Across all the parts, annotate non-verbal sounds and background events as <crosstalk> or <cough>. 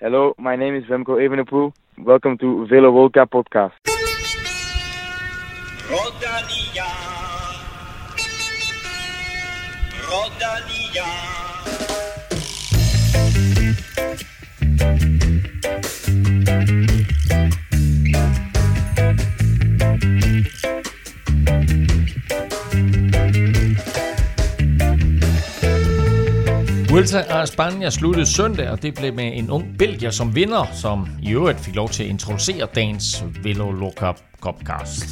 Hello, my name is Remco Evenepoel. Welcome to Velo Volca podcast. Rodalia. Rodalia. Vuelta a España sluttede søndag, og det blev med en ung belgier som vinder, som i øvrigt fik lov til at introducere dagens Velo Loca Copcast.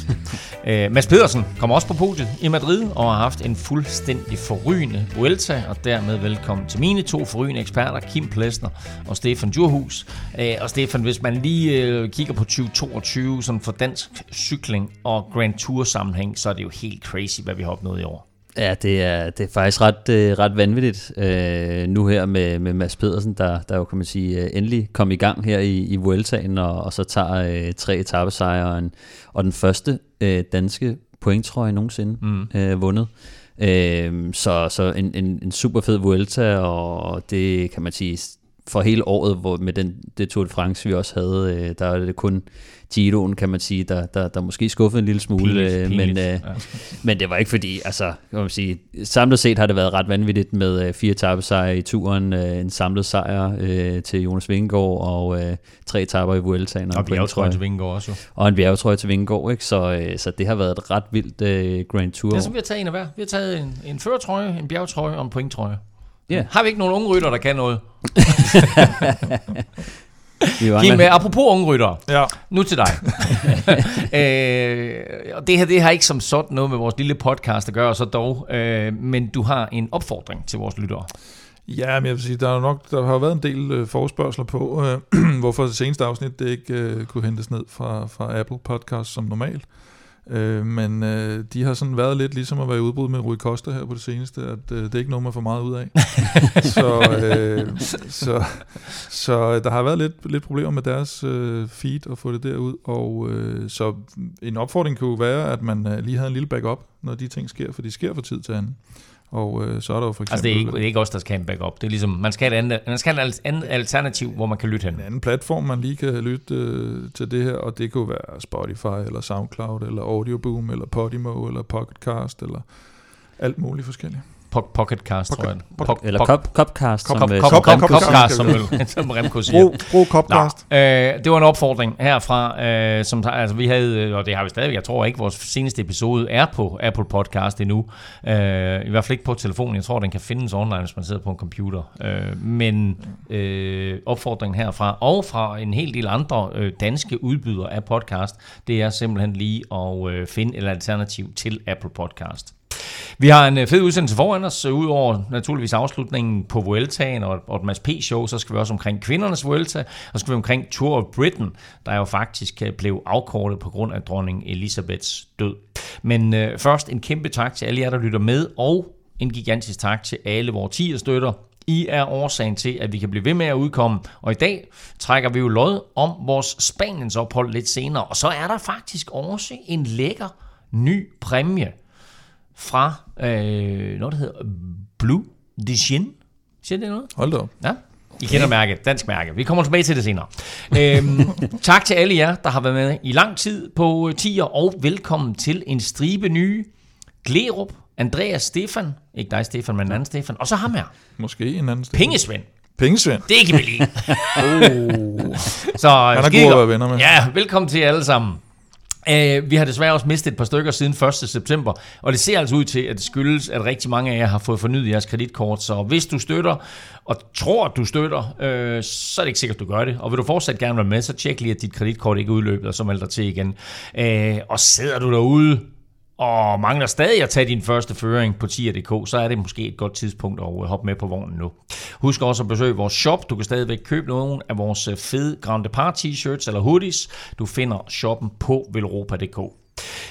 uh, <laughs> Mads Pedersen kommer også på podiet i Madrid og har haft en fuldstændig forrygende Vuelta, og dermed velkommen til mine to forrygende eksperter, Kim Plesner og Stefan Djurhus. Uh, og Stefan, hvis man lige uh, kigger på 2022 sådan for dansk cykling og Grand Tour sammenhæng, så er det jo helt crazy, hvad vi har opnået i år. Ja, det er, det er faktisk ret, øh, ret vanvittigt øh, nu her med, med Mads Pedersen, der, der jo kan man sige øh, endelig kom i gang her i, i Vueltaen, og, og så tager øh, tre etappesejre og, en, og den første øh, danske pointtrøje nogensinde mm. øh, vundet. Øh, så så en, en, en super fed Vuelta, og det kan man sige for hele året, hvor med den, det Tour de France, vi også havde, øh, der er det kun Giroen, kan man sige, der, der, der måske skuffede en lille smule, Pinligt, øh, pinligt, men, øh, ja. men det var ikke fordi, altså, kan man sige, samlet set har det været ret vanvittigt med øh, fire etappesejre i turen, øh, en samlet sejr øh, til Jonas Vingegaard og øh, tre etapper i Vueltaen. Og bjergetrøjen til Vingegaard også jo. Og en bjergetrøje til Vingegaard, ikke? Så, øh, så det har været et ret vildt øh, Grand Tour. Det er som vi har taget en af hver. Vi har taget en, en førertrøje, en bjergetrøje og en pointtrøje. Ja. Har vi ikke nogen unge rytter, der kan noget? <laughs> Kim, øh, apropos unge rytter, Ja. nu til dig. <laughs> øh, og det her det har ikke som sådan noget med vores lille podcast at gøre, så dog, øh, men du har en opfordring til vores lyttere. Ja, men jeg vil sige, der, er jo nok, der har været en del øh, forespørgseler på, øh, <clears throat> hvorfor det seneste afsnit det ikke øh, kunne hentes ned fra, fra Apple Podcast som normalt. Øh, men øh, de har sådan været lidt ligesom at være i udbrud med Rui Costa her på det seneste, at øh, det er ikke noget, man får meget ud af. <laughs> så, øh, så, så der har været lidt, lidt problemer med deres øh, feed at få det derud, og øh, så en opfordring kunne være, at man øh, lige havde en lille backup, når de ting sker, for de sker fra tid til anden. Og øh, så er der jo for eksempel... Altså, det er ikke, det er ikke os, der skal have en backup. Det er ligesom, man skal have et andet, man skal have et andet alternativ, hvor man kan lytte hen. en anden platform, man lige kan lytte øh, til det her, og det kunne være Spotify, eller SoundCloud, eller Audioboom, eller Podimo, eller Pocketcast, eller alt muligt forskelligt. Po- Pocketcast, tror jeg. Pocket- Pok- Eller Cop, Copcast, Kop, som, øh, kop, som Remco kop, siger. kop, som, som Remco siger. Brug, brug Copcast. Nå, øh, det var en opfordring herfra, øh, som altså vi havde, øh, og det har vi stadig, jeg tror ikke, vores seneste episode er på Apple Podcast endnu. Øh, I hvert fald ikke på telefonen. Jeg tror, den kan findes online, hvis man sidder på en computer. Øh, men øh, opfordringen herfra, og fra en hel del andre øh, danske udbydere af podcast, det er simpelthen lige at øh, finde et alternativ til Apple Podcast. Vi har en øh, fed udsendelse foran os, øh, udover naturligvis afslutningen på Vueltaen og, og et Mads P-show, så skal vi også omkring kvindernes Vuelta, og så skal vi omkring Tour of Britain, der jo faktisk øh, blev afkortet på grund af dronning Elisabeths død. Men øh, først en kæmpe tak til alle jer, der lytter med, og en gigantisk tak til alle vores 10 støtter. I er årsagen til, at vi kan blive ved med at udkomme. Og i dag trækker vi jo lod om vores Spaniens ophold lidt senere. Og så er der faktisk også en lækker ny præmie fra øh, noget, der hedder Blue Dijin. Siger det noget? Hold da op. Ja. I kender mærket, dansk mærke. Vi kommer tilbage til det senere. øhm, <laughs> tak til alle jer, der har været med i lang tid på tier, og velkommen til en stribe nye. Glerup, Andreas Stefan, ikke dig Stefan, men en anden Stefan, og så ham her, Måske en anden sted. Pengesvend. Pengesvend. Det kan vi lide. Oh. Så Han er god at være venner med. Ja, velkommen til jer alle sammen. Uh, vi har desværre også mistet et par stykker siden 1. september, og det ser altså ud til, at det skyldes, at rigtig mange af jer har fået fornyet jeres kreditkort. Så hvis du støtter, og tror, at du støtter, uh, så er det ikke sikkert, at du gør det. Og vil du fortsat gerne være med, så tjek lige, at dit kreditkort ikke er udløbet, og så meld dig til igen. Uh, og sidder du derude og mangler stadig at tage din første føring på tier.dk, så er det måske et godt tidspunkt at hoppe med på vognen nu. Husk også at besøge vores shop. Du kan stadigvæk købe nogle af vores øh, fede Grand Depart t-shirts eller hoodies. Du finder shoppen på velropa.dk.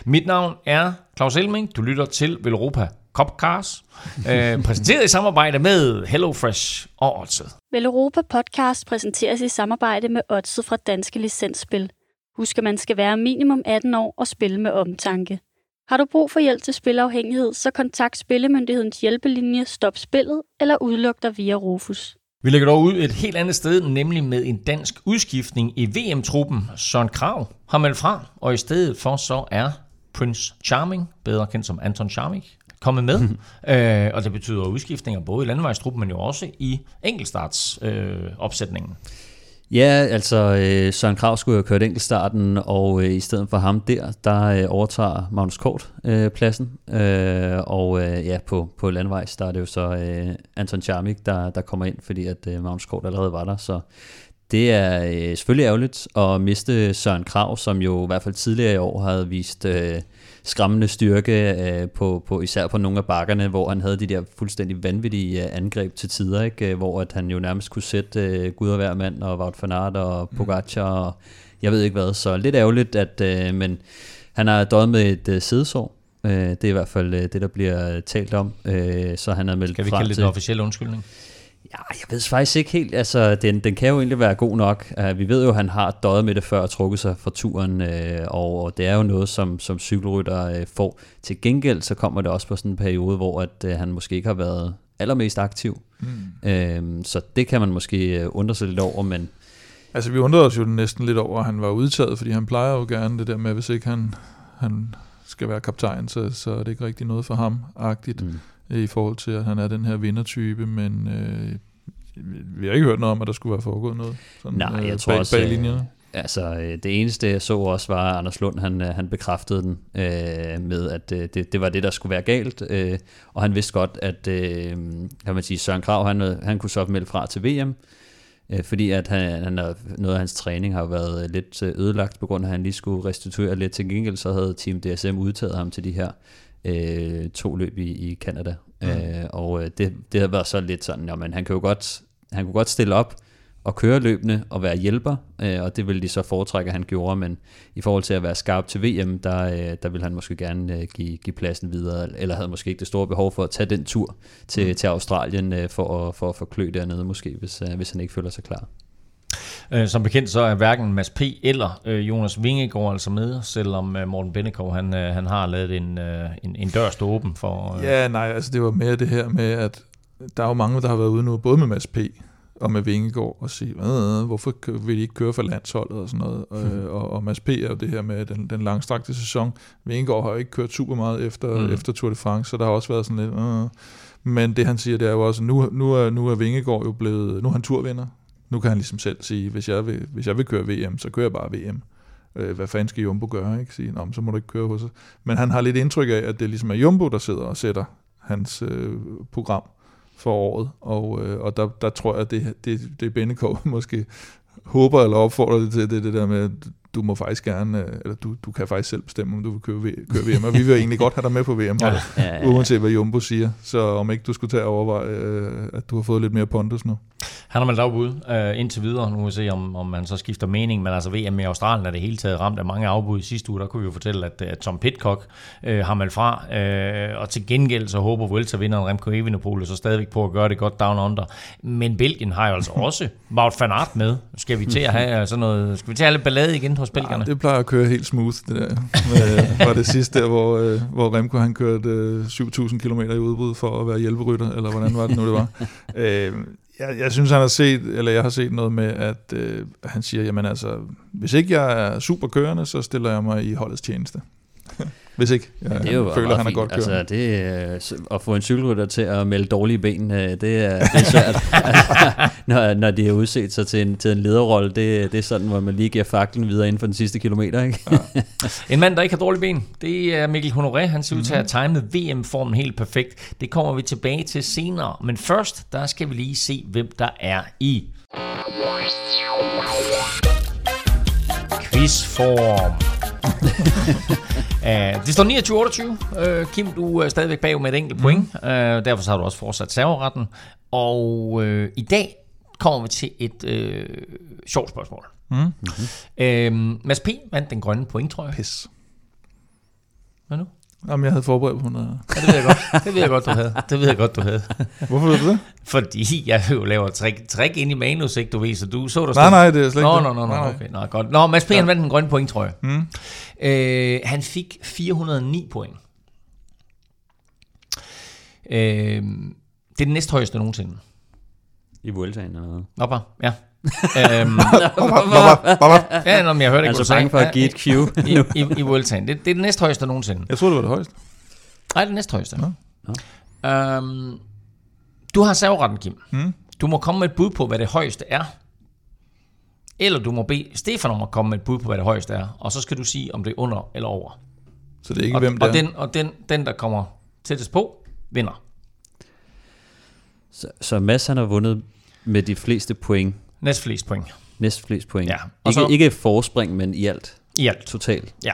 Mit navn er Claus Elming. Du lytter til Velropa Copcars, øh, <laughs> præsenteret i samarbejde med HelloFresh og Odset. Vel Europa Podcast præsenteres i samarbejde med Odset fra Danske Licensspil. Husk, at man skal være minimum 18 år og spille med omtanke. Har du brug for hjælp til spilafhængighed, så kontakt Spillemyndighedens hjælpelinje Stop Spillet eller udluk dig via Rufus. Vi lægger dog ud et helt andet sted, nemlig med en dansk udskiftning i VM-truppen. Søren Krav har meldt fra, og i stedet for så er Prince Charming, bedre kendt som Anton Charming, kommet med. <laughs> øh, og det betyder udskiftninger både i landevejstruppen, men jo også i enkeltstartsopsætningen. Øh, opsætningen. Ja, altså øh, Søren Krav skulle jo have kørt enkeltstarten, og øh, i stedet for ham der, der øh, overtager Magnus Kort øh, pladsen. Øh, og øh, ja, på, på landvejs, der er det jo så øh, Anton Charmik, der, der kommer ind, fordi at øh, Magnus Kort allerede var der. Så det er øh, selvfølgelig ærgerligt at miste Søren Krav, som jo i hvert fald tidligere i år havde vist... Øh, skræmmende styrke, øh, på, på, især på nogle af bakkerne, hvor han havde de der fuldstændig vanvittige øh, angreb til tider, ikke? Øh, hvor at han jo nærmest kunne sætte øh, Gud og hver mand, og Wout van Aert og mm. Pogacar, mm. og jeg ved ikke hvad. Så lidt ærgerligt, at, øh, men han har døjet med et øh, sædesår. Øh, det er i hvert fald øh, det, der bliver talt om. Øh, så han er meldt Skal vi kalde det en officiel undskyldning? Ja, jeg ved faktisk ikke helt. Altså, den, den kan jo egentlig være god nok. Uh, vi ved jo, at han har døjet med det før og trukket sig fra turen, uh, og, og det er jo noget, som, som cykelrytter uh, får. Til gengæld så kommer det også på sådan en periode, hvor at, uh, han måske ikke har været allermest aktiv. Mm. Uh, så det kan man måske undre sig lidt over, men... Altså, vi undrede os jo næsten lidt over, at han var udtaget, fordi han plejer jo gerne det der med, hvis ikke han, han skal være kaptajn, så, så er det ikke rigtig noget for ham-agtigt. Mm i forhold til, at han er den her vindertype, men øh, vi har ikke hørt noget om, at der skulle være foregået noget. Sådan, Nej, jeg øh, tror bag, også, bag linjerne. Øh, altså, øh, det eneste, jeg så også, var, at Anders Lund, han, øh, han bekræftede den øh, med, at øh, det, det var det, der skulle være galt. Øh, og han vidste godt, at øh, kan man sige, Søren Krav, han, han kunne så melde fra til VM, øh, fordi at han, han noget af hans træning har været lidt ødelagt, på grund af, at han lige skulle restituere lidt. Til gengæld så havde Team DSM udtaget ham til de her øh, to løb i, i Canada. Mm. Øh, og øh, det, det har været så lidt sådan, jamen, han kan jo godt, han kunne godt stille op og køre løbende og være hjælper, øh, og det ville de så foretrække, at han gjorde, men i forhold til at være skarp til VM, der, øh, der ville han måske gerne øh, give, give pladsen videre, eller havde måske ikke det store behov for at tage den tur til, mm. til Australien øh, for, at, for at få klø dernede måske, hvis, øh, hvis han ikke føler sig klar. Øh, som bekendt så er hverken Mads P. eller øh, Jonas Vingegaard altså med, selvom øh, Morten Bennekov han, han har lavet en, en, en dør stå åben for... Ja, nej, altså det var mere det her med, at der er jo mange, der har været ude nu, både med Mads P. og med Vingegaard, og sige, hvorfor vil de ikke køre for landsholdet og sådan noget. Mm. Og, og Mads P. er jo det her med den, den langstrakte sæson. Vingegaard har jo ikke kørt super meget efter, mm. efter Tour de France, så der har også været sådan lidt... Øh. Men det han siger, det er jo også, nu, nu er, nu er Vingegaard jo blevet, nu er han turvinder, nu kan han ligesom selv sige, hvis jeg vil, hvis jeg vil køre VM, så kører jeg bare VM. Øh, hvad fanden skal Jumbo gøre? Ikke? Sige, Nå, så må du ikke køre hos os. Men han har lidt indtryk af, at det ligesom er Jumbo, der sidder og sætter hans øh, program for året. Og, øh, og der, der tror jeg, at det, det, det Bennekov <laughs> måske håber eller opfordrer det til, det, det der med, du må faktisk gerne, øh, eller du, du kan faktisk selv bestemme, om du vil køre, køre VM, og vi vil egentlig godt have dig med på VM, <laughs> ja, ja, ja. uanset hvad Jumbo siger. Så om ikke du skulle tage at overveje, øh, at du har fået lidt mere pondus nu. Han har meldt afbud uh, indtil videre. Nu må vi se, om, om man så skifter mening. Men altså VM i Australien er det hele taget ramt af mange afbud. I sidste uge, der kunne vi jo fortælle, at, at Tom Pitcock uh, har meldt fra. Uh, og til gengæld så håber Vuelta-vinderen Remco Evenepoel så stadigvæk på at gøre det godt down under. Men Belgien har jo altså <laughs> også Wout van Aert med. Skal vi til at have sådan noget, skal vi til at have lidt ballade igen hos belgierne? Ja, det plejer at køre helt smooth, det der. Med, var det sidste der, hvor, uh, hvor Remco han kørte uh, 7.000 km i udbrud for at være hjælperytter, eller hvordan var det nu, det var. Uh, <laughs> jeg, jeg synes, han har set, eller jeg har set noget med, at øh, han siger, jamen altså, hvis ikke jeg er super kørende, så stiller jeg mig i holdets tjeneste. <laughs> Hvis ikke ja, det er jo føler, at han er godt kørende. Altså, det, at få en cykelrytter til at melde dårlige ben, øh, det er, det er svært. <laughs> når, når de har udset sig til en, til en lederrolle, det, det er sådan, hvor man lige giver faklen videre inden for den sidste kilometer. Ikke? Ja. <laughs> en mand, der ikke har dårlige ben, det er Mikkel Honoré. Han ser ud til at have timet VM-formen helt perfekt. Det kommer vi tilbage til senere. Men først, der skal vi lige se, hvem der er i quizform. <laughs> det står 29-28. Uh, Kim, du er stadigvæk bagud med et enkelt point. Mm. Uh, derfor så har du også fortsat serveretten. Og uh, i dag kommer vi til et uh, sjovt spørgsmål. Mm. Mm-hmm. Uh, Mads P. vandt den grønne point, tror jeg. Pis. Hvad nu? Jamen, jeg havde forberedt på noget. Ja, det ved jeg godt. Det ved jeg godt, du havde. <laughs> Det ved jeg godt, du havde. Hvorfor ved du det? Fordi jeg jo laver trick, trick ind i manus, ikke du ved, så du så der Nej, nej, det er slet ikke Nå, nå, nå, nå, okay, nå, godt. Nå, Mads P. Ja. vandt en grøn point, tror jeg. Mm. Øh, han fik 409 point. Øh, det er den næsthøjeste nogensinde. I Vueltaen eller noget. Nå, bare, ja. Øhm, <laughs> ja, nå, men jeg hørte ikke, Altså hvad du sagde. bange for at give et cue. I, <laughs> i, i Vueltaen. Det, det er det næsthøjeste nogensinde. Jeg troede, det var det højeste. Nej, det er næsthøjeste. Nå. Øhm, du har serveretten, Kim. Mm. Du må komme med et bud på, hvad det højeste er. Eller du må bede Stefan om at komme med et bud på, hvad det højeste er. Og så skal du sige, om det er under eller over. Så det er ikke, og, hvem det og, er. den, og den, den, der kommer tættest på, vinder. Så, så Mads han har vundet med de fleste point. Næst flest point. Næst flest point. Ja, og Ikke, så- ikke forspring, men i alt. I alt. Totalt. Ja.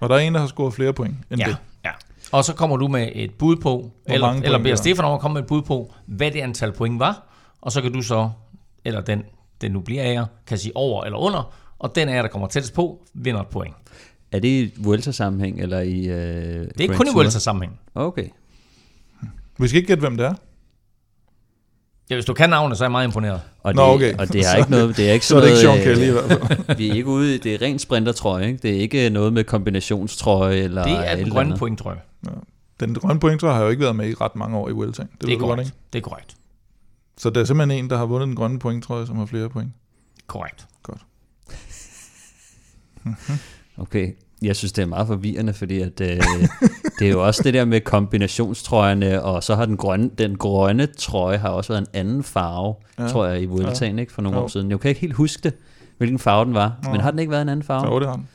Og der er en, der har scoret flere point end Ja, det. ja. Og så kommer du med et bud på, eller, mange eller point beder der er? Stefan om at komme med et bud på, hvad det antal point var. Og så kan du så, eller den, den nu bliver af jer, kan sige over eller under. Og den af jer, der kommer tættest på, vinder et point. Er det i Vuelta-sammenhæng, eller i øh, Det er kun i Vuelta sammenhæng. Okay. Vi skal ikke gætte, hvem det er. Ja, hvis du kan navnet, så er jeg meget imponeret. Og det, Nå, okay. og det er Så- ikke noget, det er ikke <laughs> Så er sådan det ikke Sean noget, Kelly i øh, hvert fald. <laughs> vi er ikke ude, i- det er rent sprintertrøje, ikke? Det er ikke noget med kombinationstrøje eller Det er et den grønne andet. point, tror jeg. Den grønne point, tror jeg, har jo ikke været med i ret mange år i Vuelta. Det, Det, er ved du godt, korrekt. ikke? Det er korrekt. Så der er simpelthen en, der har vundet den grønne point, tror jeg, som har flere point. Korrekt. <laughs> Okay, jeg synes, det er meget forvirrende, fordi at, øh, det er jo også det der med kombinationstrøjerne, og så har den grønne, den grønne trøje har også været en anden farve, Ja. ja. tror jeg, i Vueltaen, ikke, for nogle Jo. år siden. Jeg kan ikke helt huske det, hvilken farve den var, Nå. men har den ikke været en anden farve? Så det har den.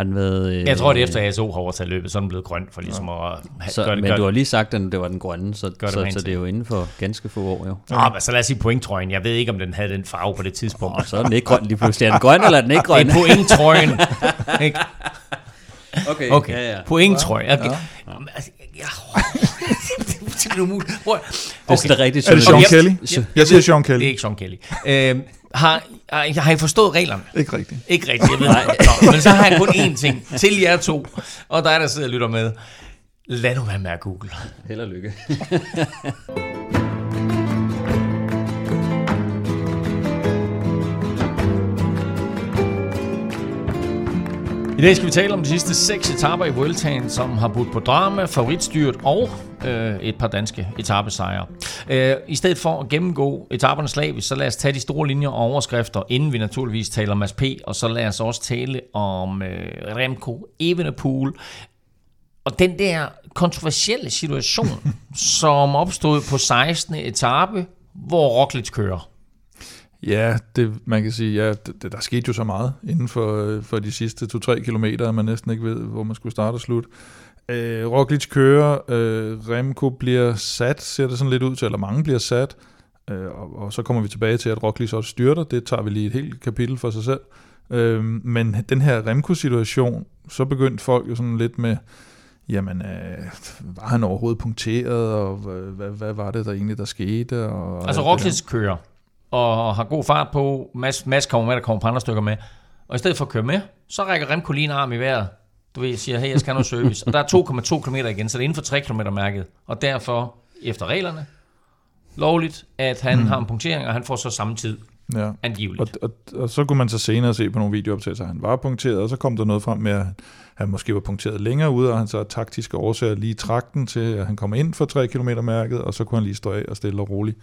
Har den været... Øh, Jeg tror, det er efter ASO har overtaget løbet, så er den blevet grøn, for ligesom at ha- Så, gøre det men gør du har lige sagt, at det var den grønne, så, Gør det så, så det er jo inden for ganske få år, jo. Ja. Ah, men så lad os sige pointtrøjen. Jeg ved ikke, om den havde den farve på det tidspunkt. Og så er den ikke grøn lige pludselig. Er den grøn, eller er den ikke grøn? Det er pointtrøjen. <laughs> Okay, Okay, ja, ja. pointtrøje. Okay. Jamen, altså, ja. <laughs> det er umuligt. At- Det er Okay. Er det Sean Yep. Kelly? Jeg siger Sean Kelly. Det er ikke Sean Kelly. Øhm, har, har, har I forstået reglerne? Ikke rigtigt. Ikke rigtigt, jeg ved det. Nå, men så har jeg kun én ting til jer to, og dig, der sidder og lytter med. Lad nu være med at google. Held og lykke. I dag skal vi tale om de sidste seks etaper i Vueltaen, som har budt på drama, favoritstyret og øh, et par danske etapesejre. Øh, I stedet for at gennemgå etaperne slavisk, så lad os tage de store linjer og overskrifter, inden vi naturligvis taler Mads P. Og så lad os også tale om øh, Remco Evenepoel. Og den der kontroversielle situation, <laughs> som opstod på 16. etape, hvor Roglic kører. Ja, det, man kan sige, ja, det, der skete jo så meget inden for, øh, for de sidste 2-3 kilometer, at man næsten ikke ved, hvor man skulle starte og slutte. Øh, Roglic kører, øh, Remco bliver sat, ser det sådan lidt ud til, eller mange bliver sat, øh, og, og så kommer vi tilbage til, at Roglic også styrter, det tager vi lige et helt kapitel for sig selv. Øh, men den her Remco-situation, så begyndte folk jo sådan lidt med, jamen, øh, var han overhovedet punkteret, og hvad, hvad, var det der egentlig, der skete? Og Altså Roglic kører, og har god fart på. Mads, Mads kommer med, der kommer på andre stykker med. Og i stedet for at køre med, så rækker Remco lige en arm i vejret. Du ved, siger, hey, jeg skal have noget service. og der er 2,2 km igen, så det er inden for 3 km mærket. Og derfor, efter reglerne, lovligt, at han mm. har en punktering, og han får så samme tid. Ja. angiveligt. Og, og, og så kunne man så senere se på nogle videooptagelser, at han var punkteret, og så kom der noget frem med, at han måske var punkteret længere ude, og han så af taktiske årsager lige trak den til, at han kom ind for 3 km mærket, og så kunne han lige stå af og stille og roligt.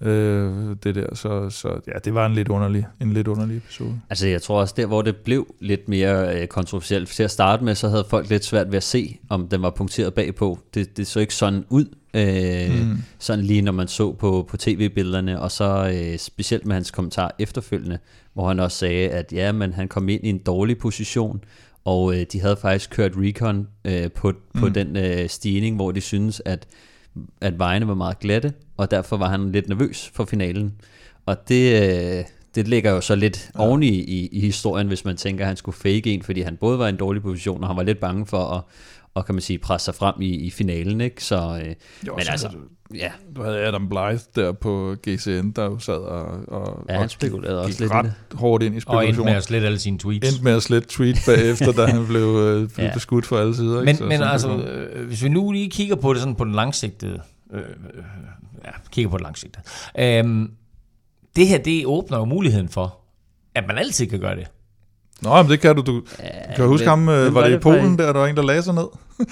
Øh, det der, så, så ja, det var en lidt underlig, en lidt underlig episode. Altså jeg tror også, der hvor det blev lidt mere øh, kontroversielt, til at starte med, så havde folk lidt svært ved at se, om den var punkteret bagpå. Det, det så ikke sådan ud, øh, mm. sådan lige når man så på, på tv-billederne, og så øh, specielt med hans kommentar efterfølgende, hvor han også sagde, at ja, men han kom ind i en dårlig position, og øh, de havde faktisk kørt recon øh, på, på Mm. den øh, stigning, hvor de synes at, at vejene var meget glatte, og derfor var han lidt nervøs for finalen. Og det, øh, det ligger jo så lidt ja. oven i, i, i historien, hvis man tænker, at han skulle fake en, fordi han både var i en dårlig position, og han var lidt bange for at og kan man sige, presse sig frem i, i finalen, ikke? Så, øh, Jo, men så altså, havde ja, Du havde Adam Blythe der på GCN, der jo sad og, og, ja han og spekulerede også lidt i ret det. hårdt ind i Og endte med at slette alle sine tweets. Endte med at slette tweet bagefter, da han blev, øh, <laughs> blev Ja. beskudt for alle sider. Men, ikke? Så men sådan altså, øh, hvis vi nu lige kigger på det sådan på den langsigtede, øh, øh, ja, kigger på det langsigtede. Øhm, det her, det åbner jo muligheden for, at man altid kan gøre det. Nå, men det kan du. Du kan du huske hvem- ham, øh, var det i for Polen, en? der, der var en, der lagde sig ned?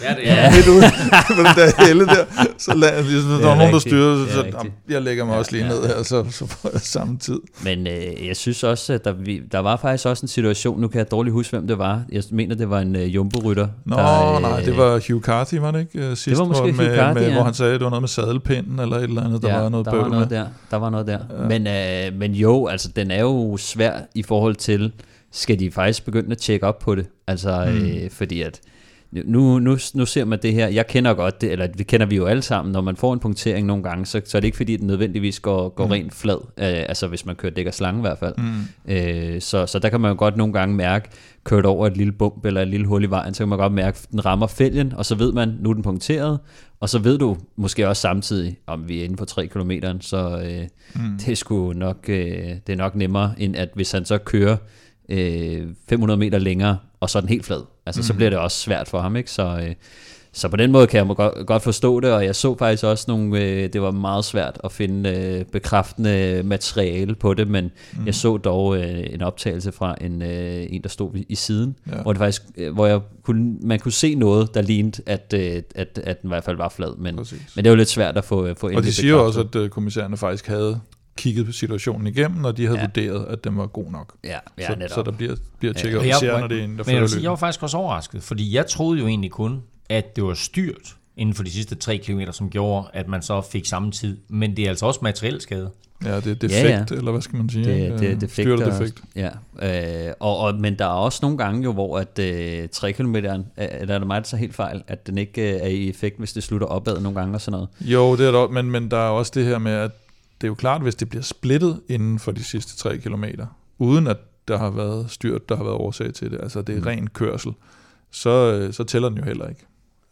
Ja, det <laughs> Ja. Midt ude på den der helle der. Så lagde, ligesom, <laughs> der Det er var nogen, der styrede, Det er så. "Jamen, jeg lægger mig Ja, også lige ja, ned ja. her, så, så får jeg samme tid. Men øh, jeg synes også, at der, vi, der var faktisk også en situation, nu kan jeg dårligt huske, hvem det var. Jeg mener, det var en øh, jumbo-rytter. Nå, der, øh, nej, det var Hugh Carthy, var det ikke? øh, Sidst, Det var måske hvor, Hugh med, Carthy, med, ja. Hvor han sagde, at det var noget med sadelpinden, eller et eller andet, der ja, var noget der bøvl var noget med. der. Der var noget der. Ja. Men, øh, men jo, altså den er jo svær i forhold til, skal de faktisk begynde at tjekke op på det? Altså, mm. øh, fordi at nu, nu, nu ser man det her, jeg kender godt det, eller det kender vi jo alle sammen, når man får en punktering nogle gange, så, så er det ikke fordi, den nødvendigvis går, går mm. rent flad, øh, altså hvis man kører dæk og slange i hvert fald. Mm. Øh, så, så der kan man jo godt nogle gange mærke, kørt over et lille bump eller et lille hul i vejen, så kan man godt mærke, at den rammer fælgen, og så ved man, nu er den punkteret, og så ved du måske også samtidig, om vi er inde på 3 km, så øh, mm. det, er sgu nok, øh, det er nok nemmere, end at hvis han så kører øh, 500 meter længere, og så er den helt flad. Altså, mm. så bliver det også svært for ham, ikke? Så, øh, så på den måde kan jeg godt, godt forstå det, og jeg så faktisk også nogle, øh, det var meget svært at finde øh, bekræftende materiale på det, men mm. jeg så dog øh, en optagelse fra en, øh, en der stod i, siden, Ja. hvor, det faktisk, øh, hvor jeg kunne, man kunne se noget, der lignede, at, øh, at, at den i hvert fald var flad, men, Præcis. men det jo lidt svært at få, få Og de siger jo også, at øh, kommissærerne faktisk havde kigget på situationen igennem, og de havde ja. Ja. vurderet, at den var god nok. Ja, ja så, netop. så der bliver, bliver tjekket jeg- især når det er en, der Men jeg, sige, jeg var faktisk også overrasket, fordi jeg troede jo egentlig kun, at det var styrt inden for de sidste 3 km, som gjorde, at man så fik samme tid. Men det er altså også materiel skade. Ja, det er defekt, Ja, ja, ja. ja. eller hvad skal man sige? Det, det er Øh, defekt. Styrt og defekt. Ja, øh, og, og, men der er også nogle gange jo, hvor at øh, 3 km, er, er der mig, der så helt fejl, at den ikke øh, er i effekt, hvis det slutter opad nogle gange og sådan noget. Jo, det er der, men, men der er også det her med, at det er jo klart, hvis det bliver splittet inden for de sidste 3 km, uden at der har været styrt, der har været årsag til det, altså det er Mm. ren kørsel, så, øh, så tæller den jo heller ikke.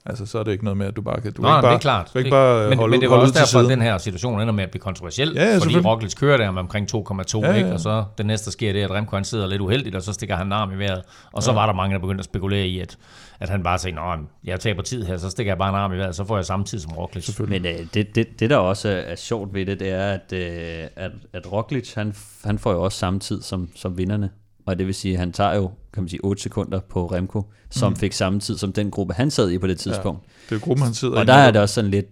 Altså, så er det ikke noget med, at du bare kan... Du Nå, ikke bare, det er klart. Du ikke bare men, holde, men det var også derfor, at den her situation ender med at blive kontroversiel. Ja, ja, fordi. Roglic kører der med omkring 2,2, Ja, ja, ikke? og så det næste, der sker, det er, at Remco han sidder lidt uheldigt, og så stikker han arm i vejret. Og så Ja. var der mange, der begyndte at spekulere i, at, at han bare sagde, at jeg taber tid her, så stikker jeg bare en arm i vejret, så får jeg samme tid som Roglic. Men øh, det, det, det, der også er, sjovt ved det, det er, at, øh, at, at Roglic, han, han får jo også samme tid som, som vinderne. Og det vil sige, at han tager jo, kan man sige, 8 sekunder på Remco, som Mm. fik samme tid som den gruppe, han sad i på det tidspunkt. Det er gruppen, han sidder Og i der nu. er det også sådan lidt,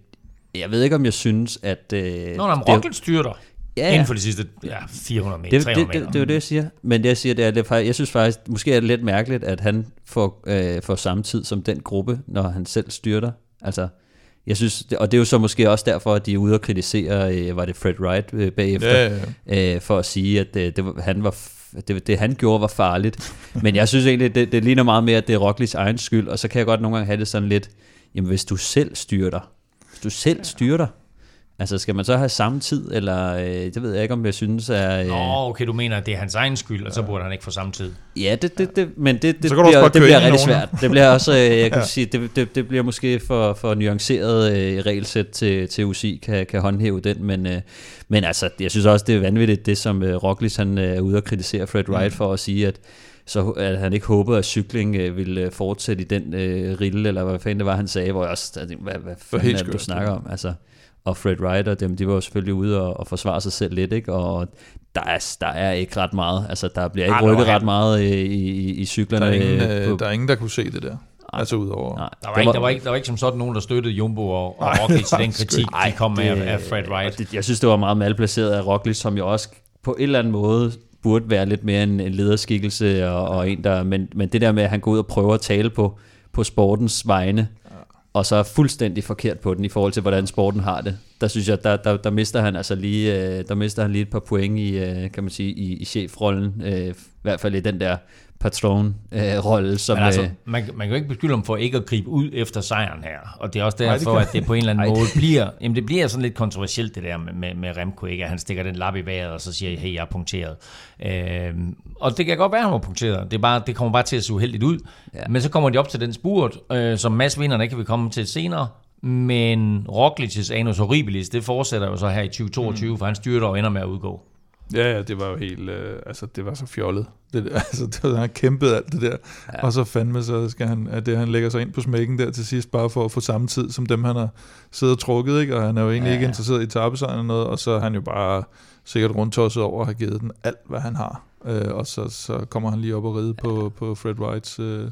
jeg ved ikke, om jeg synes, at... Øh, Nå, når det- Roglic styrer dig ja, inden ja. for de sidste ja, 400 meter, Det, 300 det, det, meter. det, det er jo det, jeg siger. Men det, jeg siger, det er, det er faktisk, jeg synes faktisk, måske er det lidt mærkeligt, at han får, øh, får samme tid som den gruppe, når han selv styrter. Altså, jeg synes, det, og det er jo så måske også derfor, at de er ude og kritisere, øh, var det Fred Wright øh, bagefter, Ja, ja, øh, for at sige, at øh, det, var- han var, det, det han gjorde var farligt. Men jeg synes egentlig, det, det ligner meget mere, at det er Roglics egen skyld, og så kan jeg godt nogle gange have det sådan lidt, jamen hvis du selv styrter, hvis du selv styrter, altså skal man så have samme tid, eller øh, det ved jeg ikke, om jeg synes er... Øh, Nå, okay, du mener, at det er hans egen skyld, og så burde han ikke få samme tid. Ja, det, det, det, men det, det, også bliver, det bliver rigtig nogen. svært. Det bliver også, øh, jeg <laughs> kan Ja. sige, det, det, det bliver måske for, for nuanceret øh, regelsæt til, til UCI kan, kan håndhæve den, men, øh, men altså, jeg synes også, det er vanvittigt, det som øh, Roglic han øh, er ude og kritisere Fred Mm. Wright for at sige, at så at han ikke håbede, at cykling øh, ville øh, fortsætte i den øh, rille, eller hvad fanden det var, han sagde, hvor jeg også jeg tænkte, hvad, hvad fanden helt er det, du snakker om? Altså, og Fred Wright og dem, de var jo selvfølgelig ude og, og forsvare sig selv lidt, ikke? og der er, der er ikke ret meget, altså der bliver ikke Ej, rykket ret meget i, i, i cyklerne. Der er, ingen, øh, øh, på- der er ingen, der kunne se det der. Altså udover... Nej, Der var, ikke, der, var ikke, der var ikke som sådan nogen, der støttede Jumbo og, og Nej, Roglic <laughs> til nej, den kritik, ikke. de kom med det- af, af Fred Wright. Det, jeg synes, det var meget malplaceret af Roglic, som jo også på en eller anden måde burde være lidt mere en, en lederskikkelse, og, og en der, men, men det der med, at han går ud og prøver at tale på, på sportens vegne, og så er fuldstændig forkert på den i forhold til, hvordan sporten har det. Der synes jeg, der, der, der mister han altså lige, øh, der mister han lige et par point i, øh, kan man sige, i, i chefrollen, øh, i hvert fald i den der patron-rolle, som... Men altså, øh, man, man kan jo ikke beskylde ham for ikke at gribe ud efter sejren her. Og det er også Nej, det derfor, at det på en eller anden <laughs> Ej, måde bliver, jamen det bliver sådan lidt kontroversielt det der med, med, med Remco, ikke? at han stikker den lap i vejret, og så siger, hey, jeg er punkteret. Øhm, og det kan godt være, at han var punkteret. Det, er bare, det kommer bare til at se uheldigt ud. Ja. Men så kommer de op til den spurt, øh, som Mads vinderne kan vi komme til senere. Men Roglic's anus horribilis, det fortsætter jo så her i 2022, mm. for han styrter og ender med at udgå. Ja, ja, det var jo helt, øh, altså det var så fjollet. Det, der, <laughs> altså, det var, han kæmpede alt det der, ja. og så fandme så skal han, at det, han lægger sig ind på smækken der til sidst, bare for at få samme tid som dem, han har siddet og trukket, ikke? og han er jo egentlig Ja, ja. ikke ja. interesseret i tabesejren eller noget, og så er han jo bare sikkert rundt tosset over at have givet den alt, hvad han har. øh, og så, så kommer han lige op og ride på, på Fred Wrights øh,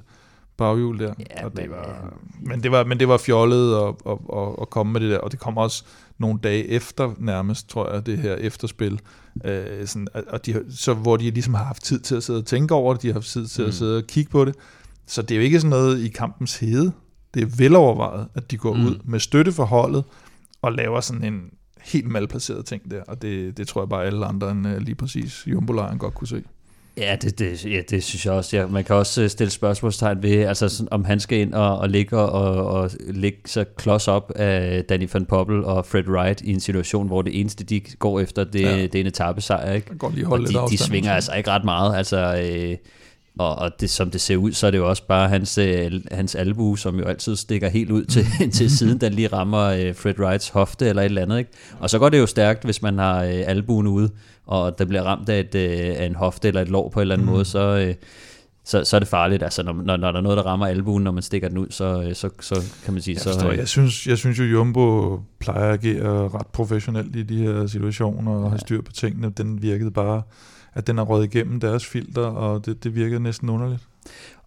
baghjul der. Ja, og det men, var, men, det var, men det var fjollet at, at, at, at komme med det der, og det kommer også nogle dage efter nærmest, tror jeg, det her efterspil, øh, sådan, og de, så, hvor de ligesom har haft tid til at sidde og tænke over det, de har haft tid til mm. at sidde og kigge på det, så det er jo ikke sådan noget i kampens hede, det er velovervejet, at de går mm. ud med støtte for holdet, og laver sådan en helt malplaceret ting der, og det, det tror jeg bare alle andre end uh, lige præcis jumbo godt kunne se. Ja, det, det, ja, det synes jeg også. Ja. Man kan også øh, stille spørgsmålstegn ved, altså sådan, om han skal ind og, og ligge og, og ligge så klods op af Danny van Poppel og Fred Wright i en situation, hvor det eneste, de går efter, det, ja. det er en etappesejr. Ikke? Går lige og de, de svinger altså ikke ret meget. Altså, øh, og, og det, som det ser ud, så er det jo også bare hans, øh, hans albu, som jo altid stikker helt ud til, <laughs> til siden, den lige rammer øh, Fred Wrights hofte eller et eller andet. Ikke? Og så går det jo stærkt, hvis man har øh, albuen ude, og der bliver ramt af, et, øh, af en hofte eller et lår på en eller anden mm. måde, så, øh, så, så er det farligt. Altså, når, når, når der er noget, der rammer albuen, når man stikker den ud, så, øh, så, så kan man sige... Jeg, så, øh, jeg, synes, jeg synes jo, Jumbo plejer at agere ret professionelt i de her situationer og ja. have styr på tingene. Den virkede bare at den er røget igennem deres filter, og det, det virker næsten underligt.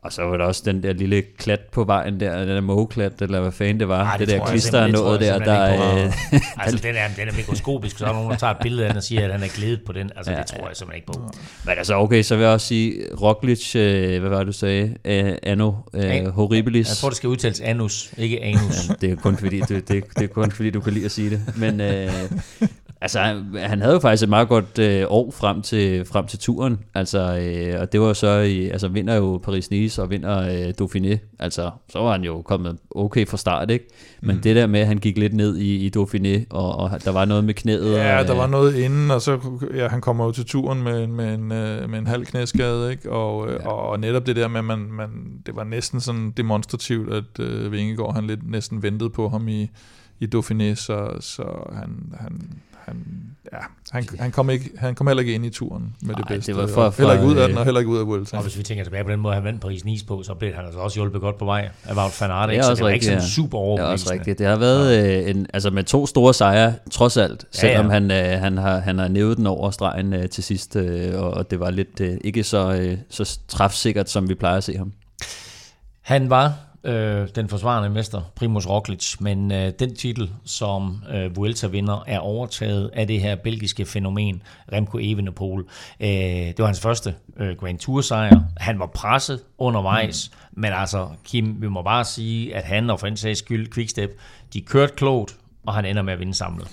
Og så var der også den der lille klat på vejen der, den der mågeklat, eller hvad fanden det var. Ej, det, det der klister er nået der. der øh, <laughs> altså, den er, den er mikroskopisk, så er nogen, der tager et billede af den og siger, at han er glædet på den. Altså, ja, det tror jeg simpelthen ikke på. Men altså, okay, så vil jeg også sige, Roglic, øh, hvad var det, du sagde? Uh, anno uh, horribilis. Jeg tror, det skal udtales anus, ikke anus. Ja, det er kun fordi, det, det, det er kun fordi, du kan lide at sige det. Men, uh, Altså, han, havde jo faktisk et meget godt øh, år frem til, frem til turen. Altså, øh, og det var så, i, altså vinder jo Paris-Nice og vinder øh, Dauphiné. Altså, så var han jo kommet okay fra start, ikke? Men mm. det der med, at han gik lidt ned i, i Dauphiné, og, og der var noget med knæet. Ja, og, der var noget inden, og så ja, han kommer jo til turen med, med, en, øh, med en halv knæskade, ikke? Og, øh, ja. og netop det der med, at man, man, det var næsten sådan demonstrativt, at øh, Vingegaard han lidt næsten ventede på ham i, i Dauphiné, så, så han, han han, ja, han, han, kom ikke, han kom heller ikke ind i turen med det bedste. Det var for, for, heller ikke ud af den, og heller ikke ud af Vuelta. Og hvis vi tænker tilbage på den måde, han vandt Paris-Nice på, så blev han altså også hjulpet godt på vej af Wout van Aert. Det er, også det ikke sådan super overbevisende. Det er også rigtigt. Det har været ja. Øh, en, altså med to store sejre, trods alt, selvom ja, ja. han, øh, han, har, han har nævet den over stregen øh, til sidst, og det var lidt ikke så, så træfsikkert, som vi plejer at se ham. Han var øh, den forsvarende mester, Primus Roglic, men øh, den titel, som øh, Vuelta vinder, er overtaget af det her belgiske fænomen, Remco Evenepoel. Øh, det var hans første øh, Grand Tour sejr. Han var presset undervejs, mm. men altså, Kim, vi må bare sige, at han og for en sags skyld, Quickstep, de kørte klogt, og han ender med at vinde samlet.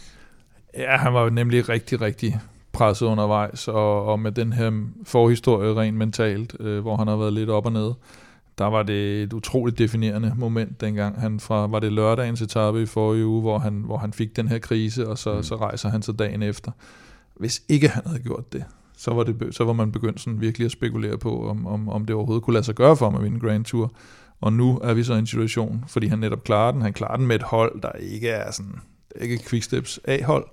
Ja, han var jo nemlig rigtig, rigtig presset undervejs, og, og med den her forhistorie rent mentalt, øh, hvor han har været lidt op og ned der var det et utroligt definerende moment dengang. Han fra, var det lørdagens etape i forrige uge, hvor han, hvor han fik den her krise, og så, mm. så rejser han sig dagen efter. Hvis ikke han havde gjort det, så var, det, så var man begyndt sådan virkelig at spekulere på, om, om, om det overhovedet kunne lade sig gøre for ham at vinde Grand Tour. Og nu er vi så i en situation, fordi han netop klarer den. Han klarer den med et hold, der ikke er sådan, ikke Quicksteps A-hold,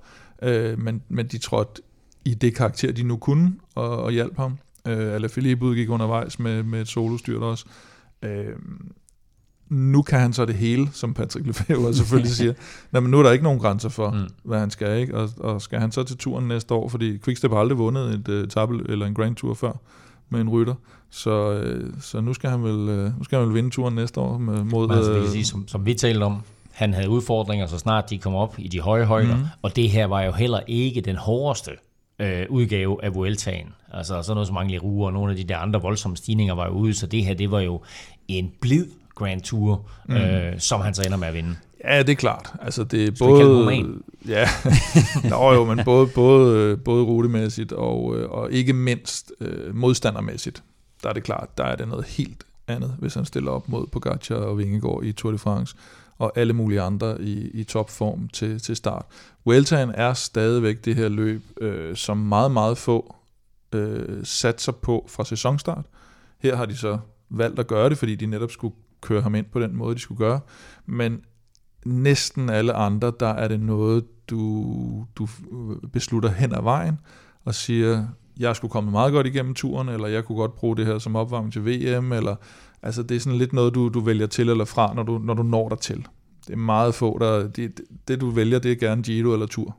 øh, men, men de trådte i det karakter, de nu kunne, og, og hjalp ham. Øh, Alaphilippe udgik undervejs med, med et solostyrt også. Øh, nu kan han så det hele, som Patrick Lefebvre <laughs> selvfølgelig siger. Nå, men nu er der ikke nogen grænser for, mm. hvad han skal. ikke og, og skal han så til turen næste år, fordi Quickstep har aldrig vundet et uh, øh, tabel eller en Grand Tour før med en rytter. Så, uh, så nu, skal han vel, uh, nu skal han vel vinde turen næste år med, mod... Men altså, kan sige, som, som vi talte om, han havde udfordringer, så snart de kom op i de høje højder, mm. og det her var jo heller ikke den hårdeste øh, udgave af Vueltaen. Altså sådan noget som Angli Rue og nogle af de der andre voldsomme stigninger var jo ude, så det her, det var jo en blid Grand Tour, mm. øh, som han så ender med at vinde. Ja, det er klart. Altså det er så både det ja, <laughs> Nå, jo, men både både både rutemæssigt og øh, og ikke mindst øh, modstandermæssigt. Der er det klart, der er det noget helt andet, hvis han stiller op mod Pogacar og Vingegaard i Tour de France og alle mulige andre i, i topform til, til start. Vueltaen er stadigvæk det her løb, øh, som meget, meget få øh, satser på fra sæsonstart. Her har de så valgt at gøre det, fordi de netop skulle køre ham ind på den måde, de skulle gøre. Men næsten alle andre, der er det noget, du, du øh, beslutter hen ad vejen, og siger, jeg skulle komme meget godt igennem turen, eller jeg kunne godt bruge det her som opvarmning til VM, eller altså det er sådan lidt noget, du, du vælger til eller fra, når du, når du når dig til. Det er meget få, der, det, det du vælger, det er gerne Giro eller Tour.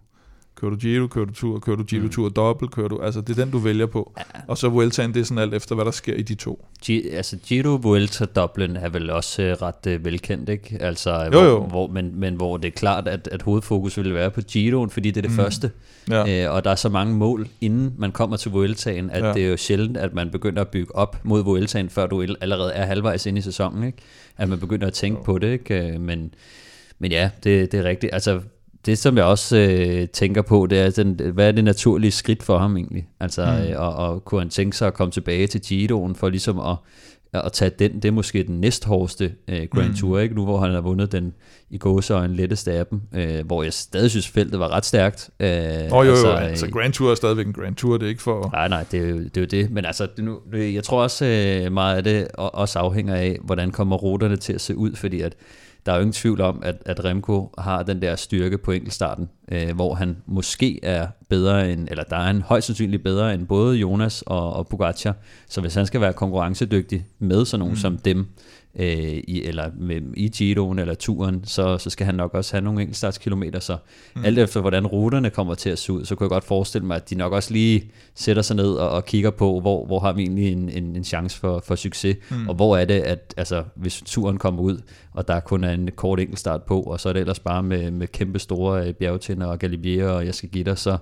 Kører du Giro, kører du Tour, kører du Giro mm. Tour dobbelt, kører du, altså det er den, du vælger på. Ja. Og så Vueltaen, det er sådan alt efter, hvad der sker i de to. G- altså Giro, Vuelta, Dublin er vel også uh, ret uh, velkendt, ikke? Altså, Jo, hvor, jo. Hvor, men, men hvor det er klart, at, at hovedfokus vil være på Giroen, fordi det er det Mm. mm. første. Ja. Øh, og der er så mange mål, inden man kommer til Vueltaen, at Ja. ja. det er jo sjældent, at man begynder at bygge op mod Vueltaen, før du allerede er halvvejs inde i sæsonen, ikke? At man begynder at tænke Jo. på det, ikke? Øh, Men, men ja, det, det er rigtigt. Altså, det som jeg også øh, tænker på, det er, den, hvad er det naturlige skridt for ham egentlig? Altså, Mm. øh, og, og kunne han tænke sig at komme tilbage til Giroen for ligesom at, at tage den, det er måske den næsthårdeste øh, Grand Mm. Tour, ikke? Nu hvor han har vundet den i gåseøjne letteste af dem, øh, hvor jeg stadig synes, feltet var ret stærkt. Øh, oh, jo, jo, altså, øh, Grand Tour er stadigvæk en Grand Tour, det er ikke for... Nej, nej, det er jo det. Er jo det. Men altså, nu, jeg tror også øh, meget af det også afhænger af, hvordan kommer ruterne til at se ud, fordi at der er jo ingen tvivl om, at, at Remco har den der styrke på enkeltstarten, øh, hvor han måske er bedre end, eller der er han højst sandsynligt bedre end både Jonas og, og Pogacar. Så hvis han skal være konkurrencedygtig med sådan nogen mm. som dem, øh, i, eller med, i Giroen eller turen, så, så skal han nok også have nogle enkeltstartskilometer. Så Mm. alt efter hvordan ruterne kommer til at se ud, så kunne jeg godt forestille mig, at de nok også lige sætter sig ned og, og kigger på, hvor, hvor har vi egentlig en, en, en chance for, for succes, Mm. mm. og hvor er det, at altså, hvis turen kommer ud, og der kun er en kort enkeltstart på, og så er det ellers bare med, med kæmpe store øh, bjergtinder og galibier, og jeg skal give dig, så,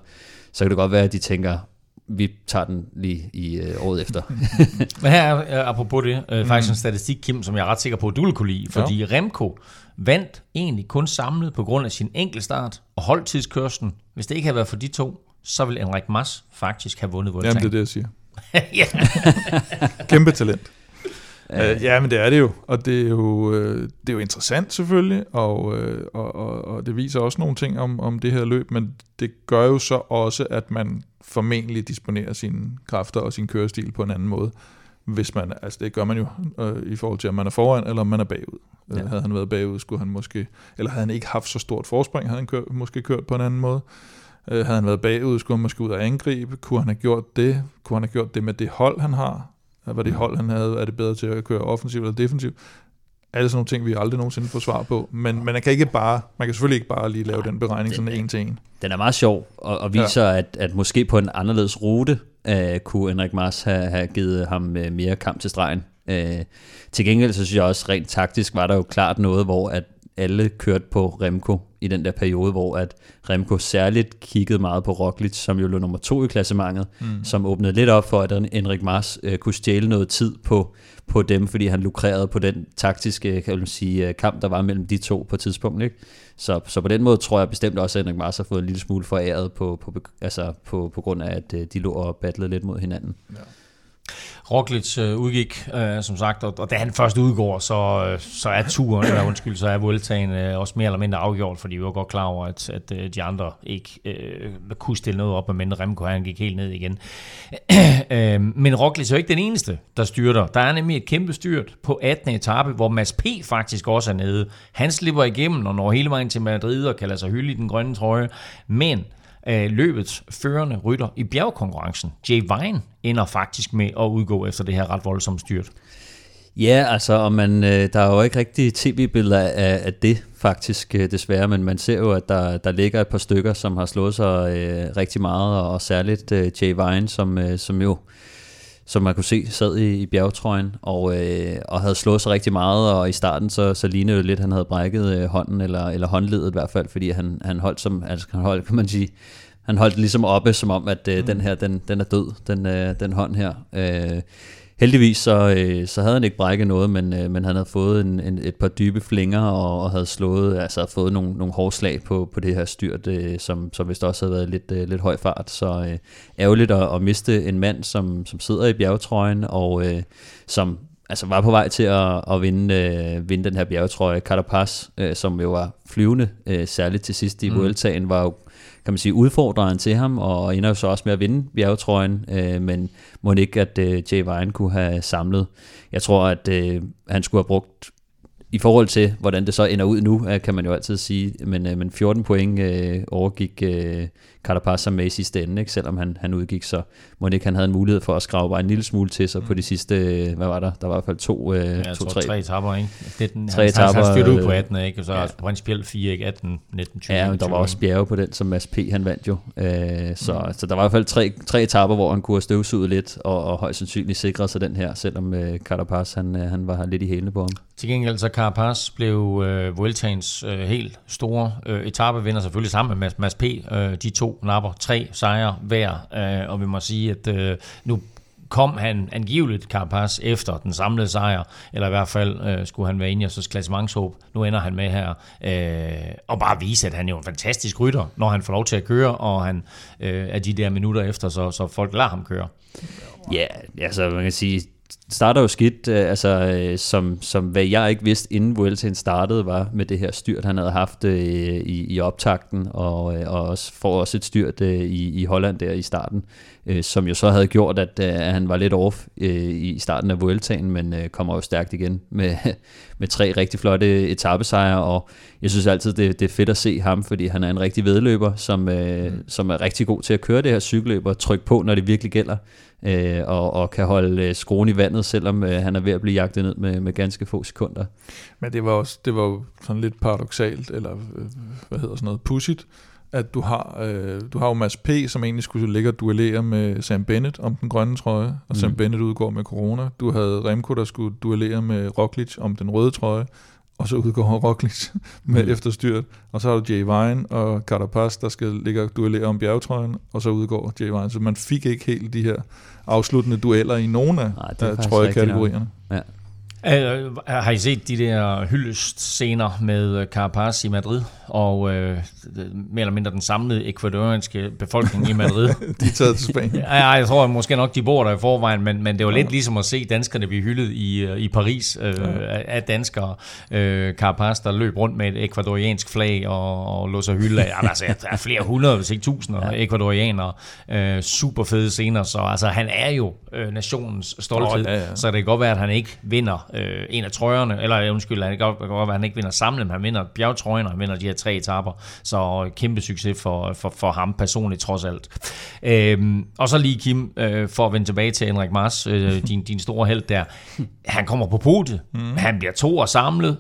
så kan det godt være, at de tænker, vi tager den lige i øh, året efter. <laughs> Men her er, øh, apropos det, øh, faktisk Mm. en statistik, Kim, som jeg er ret sikker på, at du vil kunne lide. Fordi ja. Remco vandt egentlig kun samlet på grund af sin enkeltstart og holdtidskørslen. Hvis det ikke havde været for de to, så ville Henrik Mas faktisk have vundet Jamen, Vueltaen. det er det, jeg siger. <laughs> ja. Kæmpe talent. Øh, ja, men det er det jo, og det er jo, øh, det er jo interessant selvfølgelig, og, øh, og, og, og det viser også nogle ting om, om det her løb, men det gør jo så også, at man formentlig disponerer sine kræfter og sin kørestil på en anden måde, hvis man, altså det gør man jo øh, i forhold til, om man er foran, eller om man er bagud. Ja. Ja. Havde han været bagud, skulle han måske, eller havde han ikke haft så stort forspring, havde han kørt, måske kørt på en anden måde. Øh, havde han været bagud, skulle han måske ud og angribe. Kunne han have gjort det? Kunne han have gjort det med det hold, han har? Var det hold, han havde? Er det bedre til at køre offensivt eller defensivt? Alle sådan nogle ting, vi aldrig nogensinde får svar på. Men, man kan ikke bare, man kan selvfølgelig ikke bare lige lave den beregning sådan en til en. Den er meget sjov, og, og viser, ja. at, at måske på en anderledes rute, øh, kunne Henrik Mars have, have givet ham øh, mere kamp til stregen. Øh, til gengæld så synes jeg også, rent taktisk var der jo klart noget, hvor at alle kørte på Remco i den der periode, hvor at Remco særligt kiggede meget på Roglic, som jo lå nummer to i klassementet, Mm. som åbnede lidt op for, at Henrik Mars øh, kunne stjæle noget tid på, på dem, fordi han lukrerede på den taktiske kan man sige, øh, kamp, der var mellem de to på et tidspunkt. Ikke? Så, så på den måde tror jeg bestemt også, at Henrik Mars har fået en lille smule foræret på, på, altså på, på grund af, at øh, de lå og battlede lidt mod hinanden. Roglic øh, udgik, øh, som sagt, og, og da han først udgår, så, øh, så er turen, eller undskyld, så er Vueltaen øh, også mere eller mindre afgjort, fordi vi var godt klar over, at, at øh, de andre ikke øh, kunne stille noget op, medmindre Remco han gik helt ned igen. <clears throat> øh, men Roglic er jo ikke den eneste, der styrter. Der er nemlig et kæmpe styrt på 18. etape, hvor Mads P. faktisk også er nede. Han slipper igennem og når hele vejen til Madrid og kalder sig hylde i den grønne trøje. Men øh, løbets førende rytter i bjergkonkurrencen, Jay Vine, ender faktisk med at udgå efter det her ret voldsomme styrt. Ja, altså, og man, øh, der er jo ikke rigtig tv-billeder af, af det faktisk øh, desværre, men man ser jo, at der, der ligger et par stykker, som har slået sig øh, rigtig meget, og, og særligt øh, Jay Vine, som, øh, som jo som man kunne se, sad i, i bjergetrøjen og, øh, og havde slået sig rigtig meget, og i starten så, så lignede det lidt, at han havde brækket øh, hånden, eller, eller håndledet i hvert fald, fordi han, han holdt som, altså han holdt, kan man sige, han holdt ligesom oppe, som om, at øh, mm. den her, den, den er død, den, øh, den hånd her. Øh, heldigvis så, øh, så havde han ikke brækket noget, men, øh, men han havde fået en, en, et par dybe flinger, og, og havde slået, altså fået nogle, nogle hårde slag på, på det her styrt, øh, som, som vist også havde været lidt, øh, lidt høj fart. Så øh, ærgerligt at, at miste en mand, som, som sidder i bjergetrøjen, og øh, som altså var på vej til at, at vinde, øh, vinde den her bjergetrøje. Carapaz, øh, som jo var flyvende, øh, særligt til sidst i mm. Vueltaen, var jo kan man sige, udfordreren til ham, og ender jo så også med at vinde bjergetrøjen, øh, men må ikke, at øh, Jay Vine kunne have samlet. Jeg tror, at øh, han skulle have brugt, i forhold til, hvordan det så ender ud nu, øh, kan man jo altid sige, men, øh, men 14 point øh, overgik øh, Carapaz med i sidste ende, ikke? selvom han, han udgik, så må ikke han havde en mulighed for at skrave bare en lille smule til sig mm. på de sidste, hvad var der? Der var i hvert fald to, øh, ja, to tror, tre. tre etapper, ikke? Det, den, tre han, etapper, han, han styrte ud på 18, ikke? Og så ja. ja. principielt 4, ikke? 18, 19, 20. Ja, men der var også bjerge på den, som Mads P. han vandt jo. Øh, så, mm. så der var i hvert fald tre, tre etapper, hvor han kunne have støvsuget lidt, og, og højst sandsynligt sikret sig den her, selvom øh, Carapaz han, øh, han var lidt i hælene på ham. Til gengæld så Carapaz blev øh, Vueltaens øh, helt store øh, etapevinder, selvfølgelig sammen med Mads, Mads P. Øh, de to napper tre sejre hver, øh, og vi må sige, at øh, nu kom han angiveligt Carapaz efter den samlede sejr, eller i hvert fald øh, skulle han være inde i os klassementshåb. Nu ender han med her, øh, og bare vise, at han er jo en fantastisk rytter, når han får lov til at køre, og han øh, er de der minutter efter, så, så folk lader ham køre. Ja, altså man kan sige, starter jo skidt, øh, altså, øh, som, som hvad jeg ikke vidste, inden Vueltaen startede, var med det her styrt, han havde haft øh, i, i optakten, og, øh, og også får også et styrt øh, i, i Holland der i starten, øh, som jo så havde gjort, at øh, han var lidt off øh, i starten af Vueltaen, men øh, kommer jo stærkt igen med, <laughs> med tre rigtig flotte etappesejre, og jeg synes altid, det, det er fedt at se ham, fordi han er en rigtig vedløber, som, øh, mm. som er rigtig god til at køre det her cykelløb og trykke på, når det virkelig gælder øh, og, og kan holde øh, skruen i vandet, selvom øh, han er ved at blive jagtet ned med, med ganske få sekunder. Men det var også det var jo sådan lidt paradoxalt, eller øh, hvad hedder sådan noget, pudsigt, at du har, øh, du har jo Mads P., som egentlig skulle ligge og duellere med Sam Bennett om den grønne trøje, og mm. Sam Bennett udgår med corona. Du havde Remco, der skulle duellere med Roglic om den røde trøje, og så udgår Roglic <laughs> med mm. efterstyrt. Og så har du Jay Vine og Carapaz, der skal ligge og duellere om bjergetrøjen, og så udgår Jay Vine. Så man fik ikke helt de her afsluttende dueller i nogen af, Nej, af trøjekategorierne. Ja. Uh, har I set de der hyldest-scener med Carapaz i Madrid, og uh, mere eller mindre den samlede ekvadorianske befolkning i Madrid? <laughs> de er taget til Spanien. ja, jeg tror at måske nok, de bor der i forvejen, men, men det var lidt ligesom at se danskerne blive hyldet i, i Paris uh, ja. af danskere. Uh, Carapaz, der løb rundt med et ekvadoriansk flag og, og lå sig hylde af. Altså, der er flere hundrede, hvis ikke tusinder ja. ekvadorianere. Uh, super fede scener, så altså, han er jo uh, nationens stolthed, oh, ja, ja. så det kan godt være, at han ikke vinder øh, en af trøjerne, eller undskyld, han kan godt være, at han ikke vinder samlet, men han vinder bjergtrøjen, og han vinder de her tre etapper, så kæmpe succes for, for, for ham personligt trods alt. Øhm, og så lige Kim, øh, for at vende tilbage til Henrik Mars, øh, <laughs> din, din store held der, han kommer på podiet, mm. han bliver to og samlet,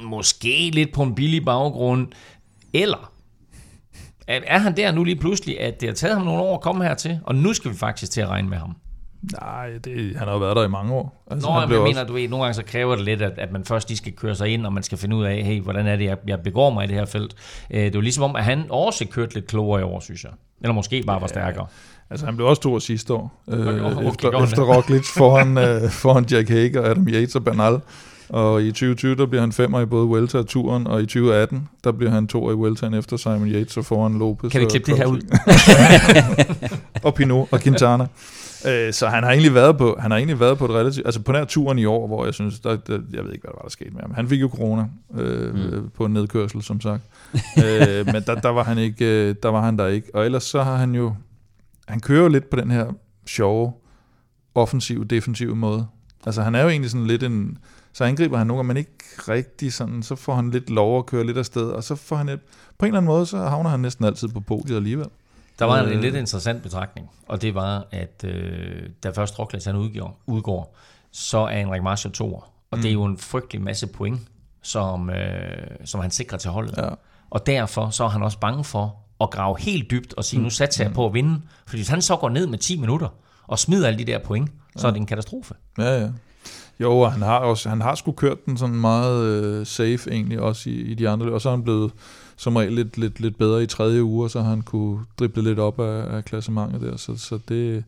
måske lidt på en billig baggrund, eller er han der nu lige pludselig, at det har taget ham nogle år at komme hertil, og nu skal vi faktisk til at regne med ham? Nej, det, han har jo været der i mange år. Altså, Nå, han jeg mener, også... du ved, nogle gange så kræver det lidt, at, at man først lige skal køre sig ind, og man skal finde ud af, hey, hvordan er det, jeg, jeg begår mig i det her felt. Øh, det er jo ligesom om, at han også kørte lidt klogere i år, synes jeg. Eller måske bare var stærkere. Altså, han blev også to sidste år. Øh, okay, efter, efter Roglic foran, øh, foran Jack Hager, Adam Yates og Bernal. Og i 2020, der bliver han femmer i både Welter og Turen, og i 2018, der bliver han to i Welteren efter Simon Yates og foran Lopez. Kan vi klippe det her ud? <laughs> <laughs> og Pinot og Quintana. Øh, så han har egentlig været på, han har egentlig været på et relativt, altså på nær turen i år, hvor jeg synes, der, der, jeg ved ikke, hvad der var, der skete med ham. Han fik jo corona øh, mm. på en nedkørsel, som sagt. <laughs> øh, men der, der, var han ikke, øh, der var han der ikke. Og ellers så har han jo, han kører jo lidt på den her sjove, offensiv, defensive måde. Altså han er jo egentlig sådan lidt en, så angriber han nogle men ikke rigtig sådan, så får han lidt lov at køre lidt afsted, og så får han et, på en eller anden måde, så havner han næsten altid på podiet alligevel. Der var en, en lidt interessant betragtning, og det var, at øh, da først Roglic han udgår, udgår, så er Henrik Marshall toer. Og mm. det er jo en frygtelig masse point, som, øh, som han sikrer til holdet. Ja. Og derfor så er han også bange for at grave helt dybt og sige, mm. nu satser jeg mm. på at vinde. Fordi hvis han så går ned med 10 minutter og smider alle de der point, så ja. er det en katastrofe. Ja, ja. Jo, og han har også han har sgu kørt den sådan meget øh, safe egentlig også i, i de andre, og så er han blevet som regel lidt, lidt, lidt bedre i tredje uge, så han kunne drible lidt op af, af klassementet der, så, så det,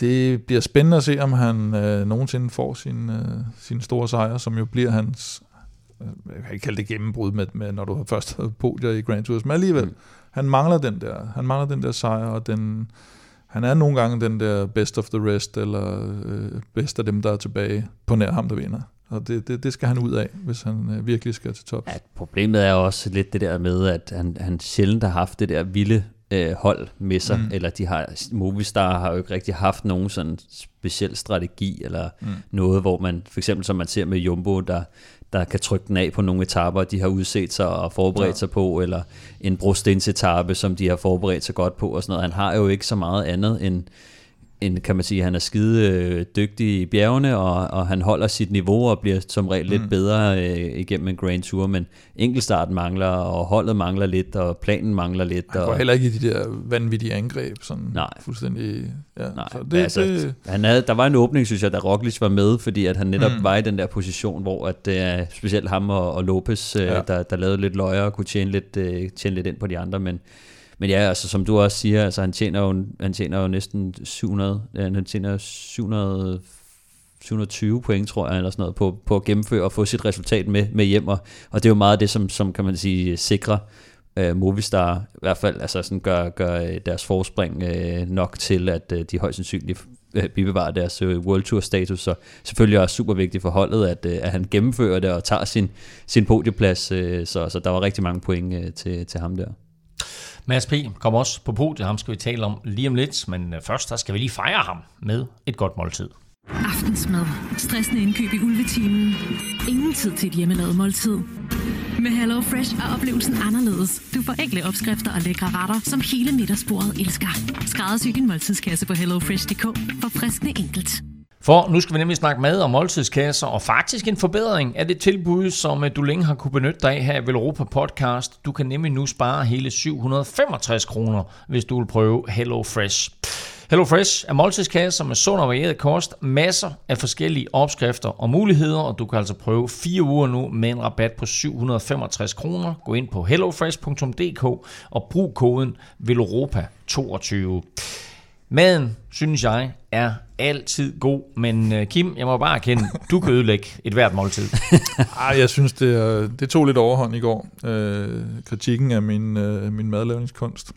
det bliver spændende at se, om han øh, nogensinde får sin, øh, sin store sejr, som jo bliver hans, øh, jeg kan ikke kalde det gennembrud, med, med, når du har først <laughs> havde podier i Grand Tours, men alligevel, mm. han mangler den der, han mangler den der sejr, og den, han er nogle gange den der best of the rest, eller øh, bedst af dem, der er tilbage på nær ham, der vinder. Og det, det, det skal han ud af, hvis han øh, virkelig skal til top. Ja, problemet er også lidt det der med, at han, han sjældent har haft det der vilde øh, hold med sig, mm. eller de har, Movistar har jo ikke rigtig haft nogen sådan speciel strategi, eller mm. noget, hvor man, for eksempel som man ser med Jumbo, der, der kan trykke den af på nogle etaper, de har udset sig og forberedt ja. sig på, eller en brostensetappe, som de har forberedt sig godt på, og sådan noget. Han har jo ikke så meget andet end, en, kan man sige, han er skide øh, dygtig i bjergene, og, og han holder sit niveau og bliver som regel lidt mm. bedre øh, igennem en Grand Tour, men enkeltstarten mangler, og holdet mangler lidt, og planen mangler lidt. Han går og, heller ikke i de der vanvittige angreb, sådan nej. fuldstændig... Ja. Nej, så det, altså, det, han havde, der var en åbning, synes jeg, da Roglic var med, fordi at han netop mm. var i den der position, hvor at, uh, specielt ham og, og Lopez, uh, ja. der, der lavede lidt løjer og kunne tjene lidt, uh, tjene lidt ind på de andre, men men ja, altså som du også siger, altså han tjener jo, han tjener jo næsten 700, han tjener 700, 720 point, tror jeg, eller sådan noget, på, på at gennemføre og få sit resultat med, med hjem, og, og det er jo meget det, som, som kan man sige, sikrer øh, Movistar, i hvert fald altså sådan gør, gør øh, deres forspring øh, nok til, at øh, de højst sandsynligt øh, bibevarer deres øh, World Tour status, så selvfølgelig også super vigtigt for holdet, at, øh, at han gennemfører det og tager sin, sin podieplads, øh, så, så der var rigtig mange point øh, til, til ham der. Mads P. kommer også på podiet, ham skal vi tale om lige om lidt, men øh, først der skal vi lige fejre ham med et godt måltid. Aftensmad. Stressende indkøb i ulvetimen. Ingen tid til et hjemmelavet måltid. Med Hello Fresh er oplevelsen anderledes. Du får enkle opskrifter og lækre retter, som hele middagsbordet elsker. Skræddersy din måltidskasse på hellofresh.dk for friskende enkelt. For nu skal vi nemlig snakke mad og måltidskasser, og faktisk en forbedring af det tilbud, som øh, du længe har kunne benytte dig af her i Europa Podcast. Du kan nemlig nu spare hele 765 kroner, hvis du vil prøve Hello Fresh. Hello Fresh er måltidskasser med sund og varieret kost, masser af forskellige opskrifter og muligheder, og du kan altså prøve fire uger nu med en rabat på 765 kroner. Gå ind på hellofresh.dk og brug koden VELOROPA22. Maden, synes jeg, er altid god, men uh, Kim, jeg må bare erkende, du kan ødelægge et hvert måltid. <laughs> Ej, jeg synes, det, det tog lidt overhånd i går. Uh, kritikken af min, uh, min madlavningskunst.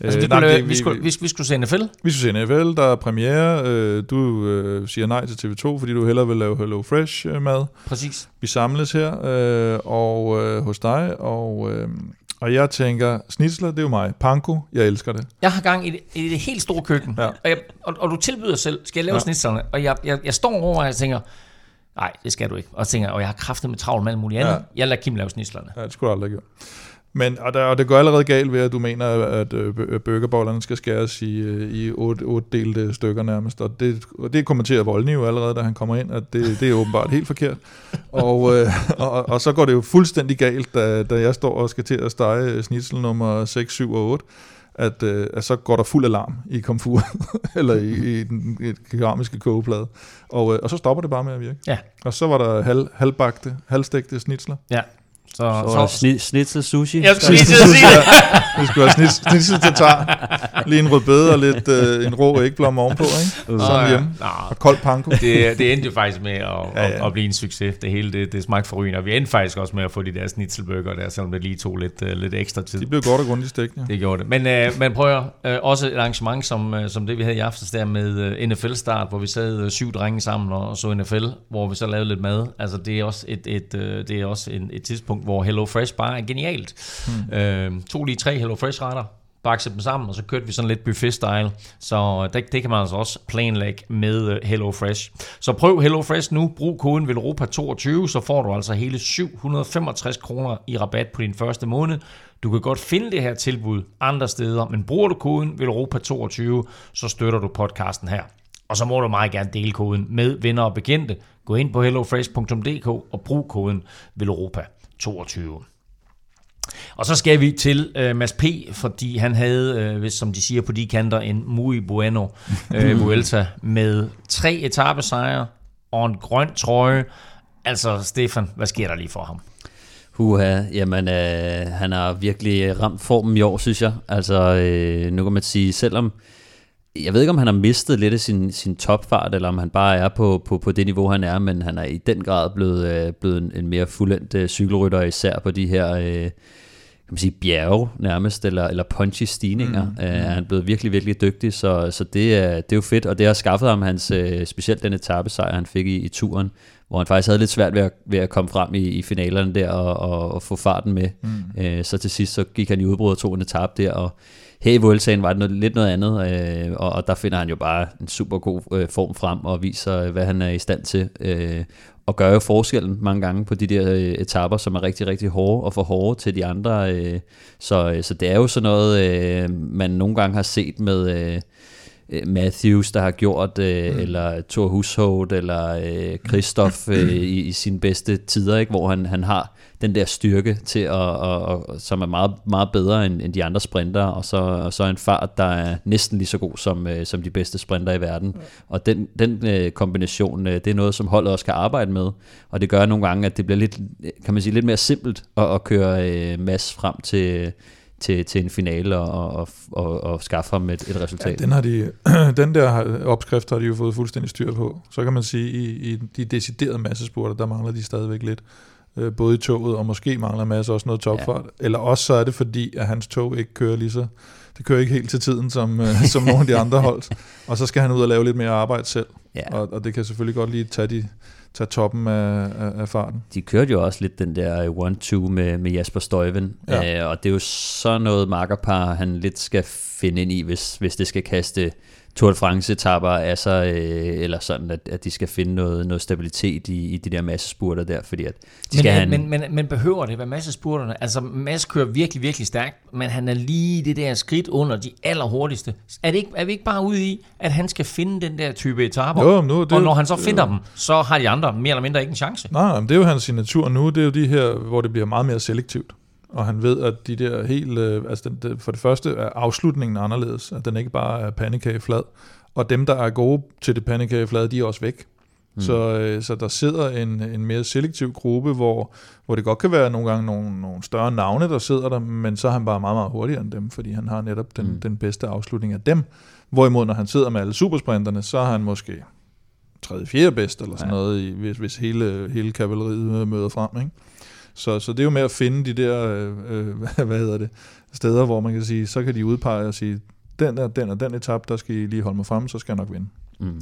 Altså, det kunne, det, vi, skulle, vi, vi skulle se NFL? Vi skulle se NFL, der er premiere. Uh, du uh, siger nej til TV2, fordi du hellere vil lave Hello Fresh mad. Præcis. Vi samles her uh, og uh, hos dig, og... Uh, og jeg tænker, snitsler, det er jo mig. Panko, jeg elsker det. Jeg har gang i det, i det helt store køkken, ja. og, jeg, og, og du tilbyder selv, skal jeg lave ja. snitslerne? Og jeg, jeg, jeg står over, og jeg tænker, nej, det skal du ikke. Og jeg tænker, og jeg har kraftet med travlt med alt muligt andet. Ja. Jeg lader Kim lave snitslerne. Ja, det skulle du aldrig gøre. Men, og, der, og det går allerede galt ved, at du mener, at øh, burgerbollerne skal skæres i, øh, i otte, otte delte stykker nærmest. Og det, og det kommenterer Voldny jo allerede, da han kommer ind, at det, det er åbenbart helt forkert. Og, øh, og, og så går det jo fuldstændig galt, da, da jeg står og skal til at stege snitsel nummer 6, 7 og 8 at, øh, at så går der fuld alarm i komfur, <laughs> eller i, i den i keramiske kogeplade. Og, øh, og så stopper det bare med at virke. Ja. Og så var der halv, halvbagte, halvstegte snitsler. Ja. Så, så, så sni, snitsel sushi. Jeg skulle lige til at sige det. Vi skulle have snitsel, snitsel tatar. Lige en rødbede og lidt øh, en rå ægblom ovenpå, ikke? Sådan ja. hjemme. Nå, og kold panko. Det, det endte jo faktisk med at, ja, ja. at, blive en succes. Det hele, det, det smagte for og vi endte faktisk også med at få de der snitselbøger der, selvom det lige tog lidt, uh, lidt ekstra tid. De blev godt og grundigt stegt, ja. Det gjorde det. Men, uh, men prøv at uh, også et arrangement som, uh, som det, vi havde i aftes der med uh, NFL-start, hvor vi sad uh, syv drenge sammen og, og så NFL, hvor vi så lavede lidt mad. Altså, det er også et, et, uh, det er også en, et tidspunkt, hvor Hello Fresh bare er genialt. Hmm. Øh, to lige tre Hello Fresh retter, bakse dem sammen, og så kørte vi sådan lidt buffet-style. Så det, det kan man altså også planlægge med øh, Hello Fresh. Så prøv Hello Fresh nu, brug koden VELOROPA22, så får du altså hele 765 kroner i rabat på din første måned. Du kan godt finde det her tilbud andre steder, men bruger du koden VELOROPA22, så støtter du podcasten her. Og så må du meget gerne dele koden med venner og bekendte. Gå ind på hellofresh.dk og brug koden VELOROPA22. Og så skal vi til øh, Mads P., fordi han havde, øh, hvis, som de siger på de kanter, en muy bueno øh, <laughs> Vuelta med tre etappesejre og en grøn trøje. Altså, Stefan, hvad sker der lige for ham? Huha, jamen øh, han har virkelig ramt formen i år, synes jeg. Altså, øh, nu kan man sige, selvom jeg ved ikke, om han har mistet lidt af sin, sin topfart, eller om han bare er på, på, på det niveau, han er, men han er i den grad blevet, øh, blevet en, en mere fuldendt øh, cykelrytter, især på de her øh, kan man sige, bjerge nærmest, eller, eller punchy stigninger. Mm, mm. Øh, han er blevet virkelig, virkelig dygtig, så, så det, er, det er jo fedt, og det har skaffet ham hans, øh, specielt den etappesejr, han fik i, i turen, hvor han faktisk havde lidt svært ved at, ved at komme frem i, i finalerne der og, og, og få farten med. Mm. Så til sidst så gik han i udbrud og tog en etape der, og her i Vueltaen var det noget, lidt noget andet, øh, og, og der finder han jo bare en super god øh, form frem og viser, hvad han er i stand til. Øh, og gør jo forskellen mange gange på de der øh, etapper, som er rigtig, rigtig hårde og for hårde til de andre. Øh, så, øh, så det er jo sådan noget, øh, man nogle gange har set med... Øh, Øh, Matthews, der har gjort, øh, mm. eller Thor Hushovd, eller øh, Christoph øh, i, i sine bedste tider, ikke? hvor han, han har den der styrke til at, og, og, som er meget, meget bedre end, end de andre sprinter, og så, og så en fart, der er næsten lige så god som, øh, som de bedste sprinter i verden. Mm. Og den, den øh, kombination, øh, det er noget, som holdet også kan arbejde med, og det gør nogle gange, at det bliver lidt, kan man sige, lidt mere simpelt at, at køre øh, mass frem til til, til en finale og, og, og, og skaffe ham et, et resultat. Ja, den, har de, <clears throat> den der opskrift har de jo fået fuldstændig styr på. Så kan man sige, i, i de deciderede massespurter, der mangler de stadigvæk lidt. Øh, både i toget, og måske mangler masse også noget topfart. Ja. Eller også så er det fordi, at hans tog ikke kører lige så... Det kører ikke helt til tiden, som, øh, <laughs> som nogle af de andre hold. Og så skal han ud og lave lidt mere arbejde selv. Ja. Og, og det kan selvfølgelig godt lige tage de tage toppen af, af, af farten. De kørte jo også lidt den der 1-2 med, med Jasper Støjven, ja. øh, og det er jo så noget markerpar, han lidt skal finde ind i, hvis, hvis det skal kaste Tour de France-etapper af sig, øh, eller sådan, at, at de skal finde noget, noget stabilitet i, i de der massespurter der, fordi at de men, skal have men, men, men behøver det være massespurterne? Altså, Mads kører virkelig, virkelig stærkt, men han er lige det der skridt under de allerhurtigste. Er, det ikke, er vi ikke bare ude i, at han skal finde den der type etaper? Jo, nu, det, og når han så finder jo. dem, så har de andre mere eller mindre ikke en chance. Nej, men det er jo hans signatur nu. Det er jo de her, hvor det bliver meget mere selektivt og han ved, at de der helt, øh, altså den, det, for det første er afslutningen anderledes, at den ikke bare er pandekageflad, og dem, der er gode til det pandekageflade, de er også væk. Mm. Så, øh, så der sidder en, en mere selektiv gruppe, hvor, hvor det godt kan være nogle gange nogle, nogle større navne, der sidder der, men så er han bare meget, meget hurtigere end dem, fordi han har netop den, mm. den bedste afslutning af dem. Hvorimod, når han sidder med alle supersprinterne, så er han måske tredje, fjerde bedst, eller sådan ja. noget, hvis, hvis hele, hele kavaleriet møder frem. Ikke? Så, så det er jo med at finde de der, øh, øh <laughs> hvad hedder det, steder, hvor man kan sige, så kan de udpege og sige, den der, den og den etap, der skal I lige holde mig frem, så skal jeg nok vinde. Mm.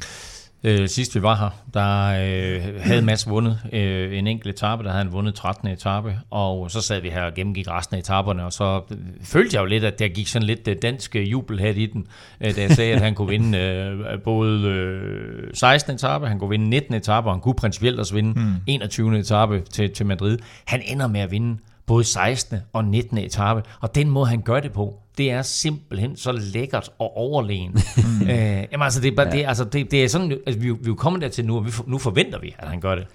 Øh, sidst vi var her, der øh, havde Mads vundet øh, en enkelt etape, der havde han vundet 13. etape, og så sad vi her og gennemgik resten af etaperne, og så øh, følte jeg jo lidt, at der gik sådan lidt øh, dansk jubel her i den, øh, da jeg sagde, at han kunne vinde <laughs> øh, både øh, 16. etape, han kunne vinde 19. etape, og han kunne principielt også vinde mm. 21. etape til, til Madrid. Han ender med at vinde både 16. og 19. etape, og den måde han gør det på, det er simpelthen så lækkert og overlegen. <laughs> Mm. Øh, jamen altså, det er, bare, ja. det, altså, det, det er sådan, altså, vi, vi er kommet dertil nu, og vi, nu forventer vi, at han gør det.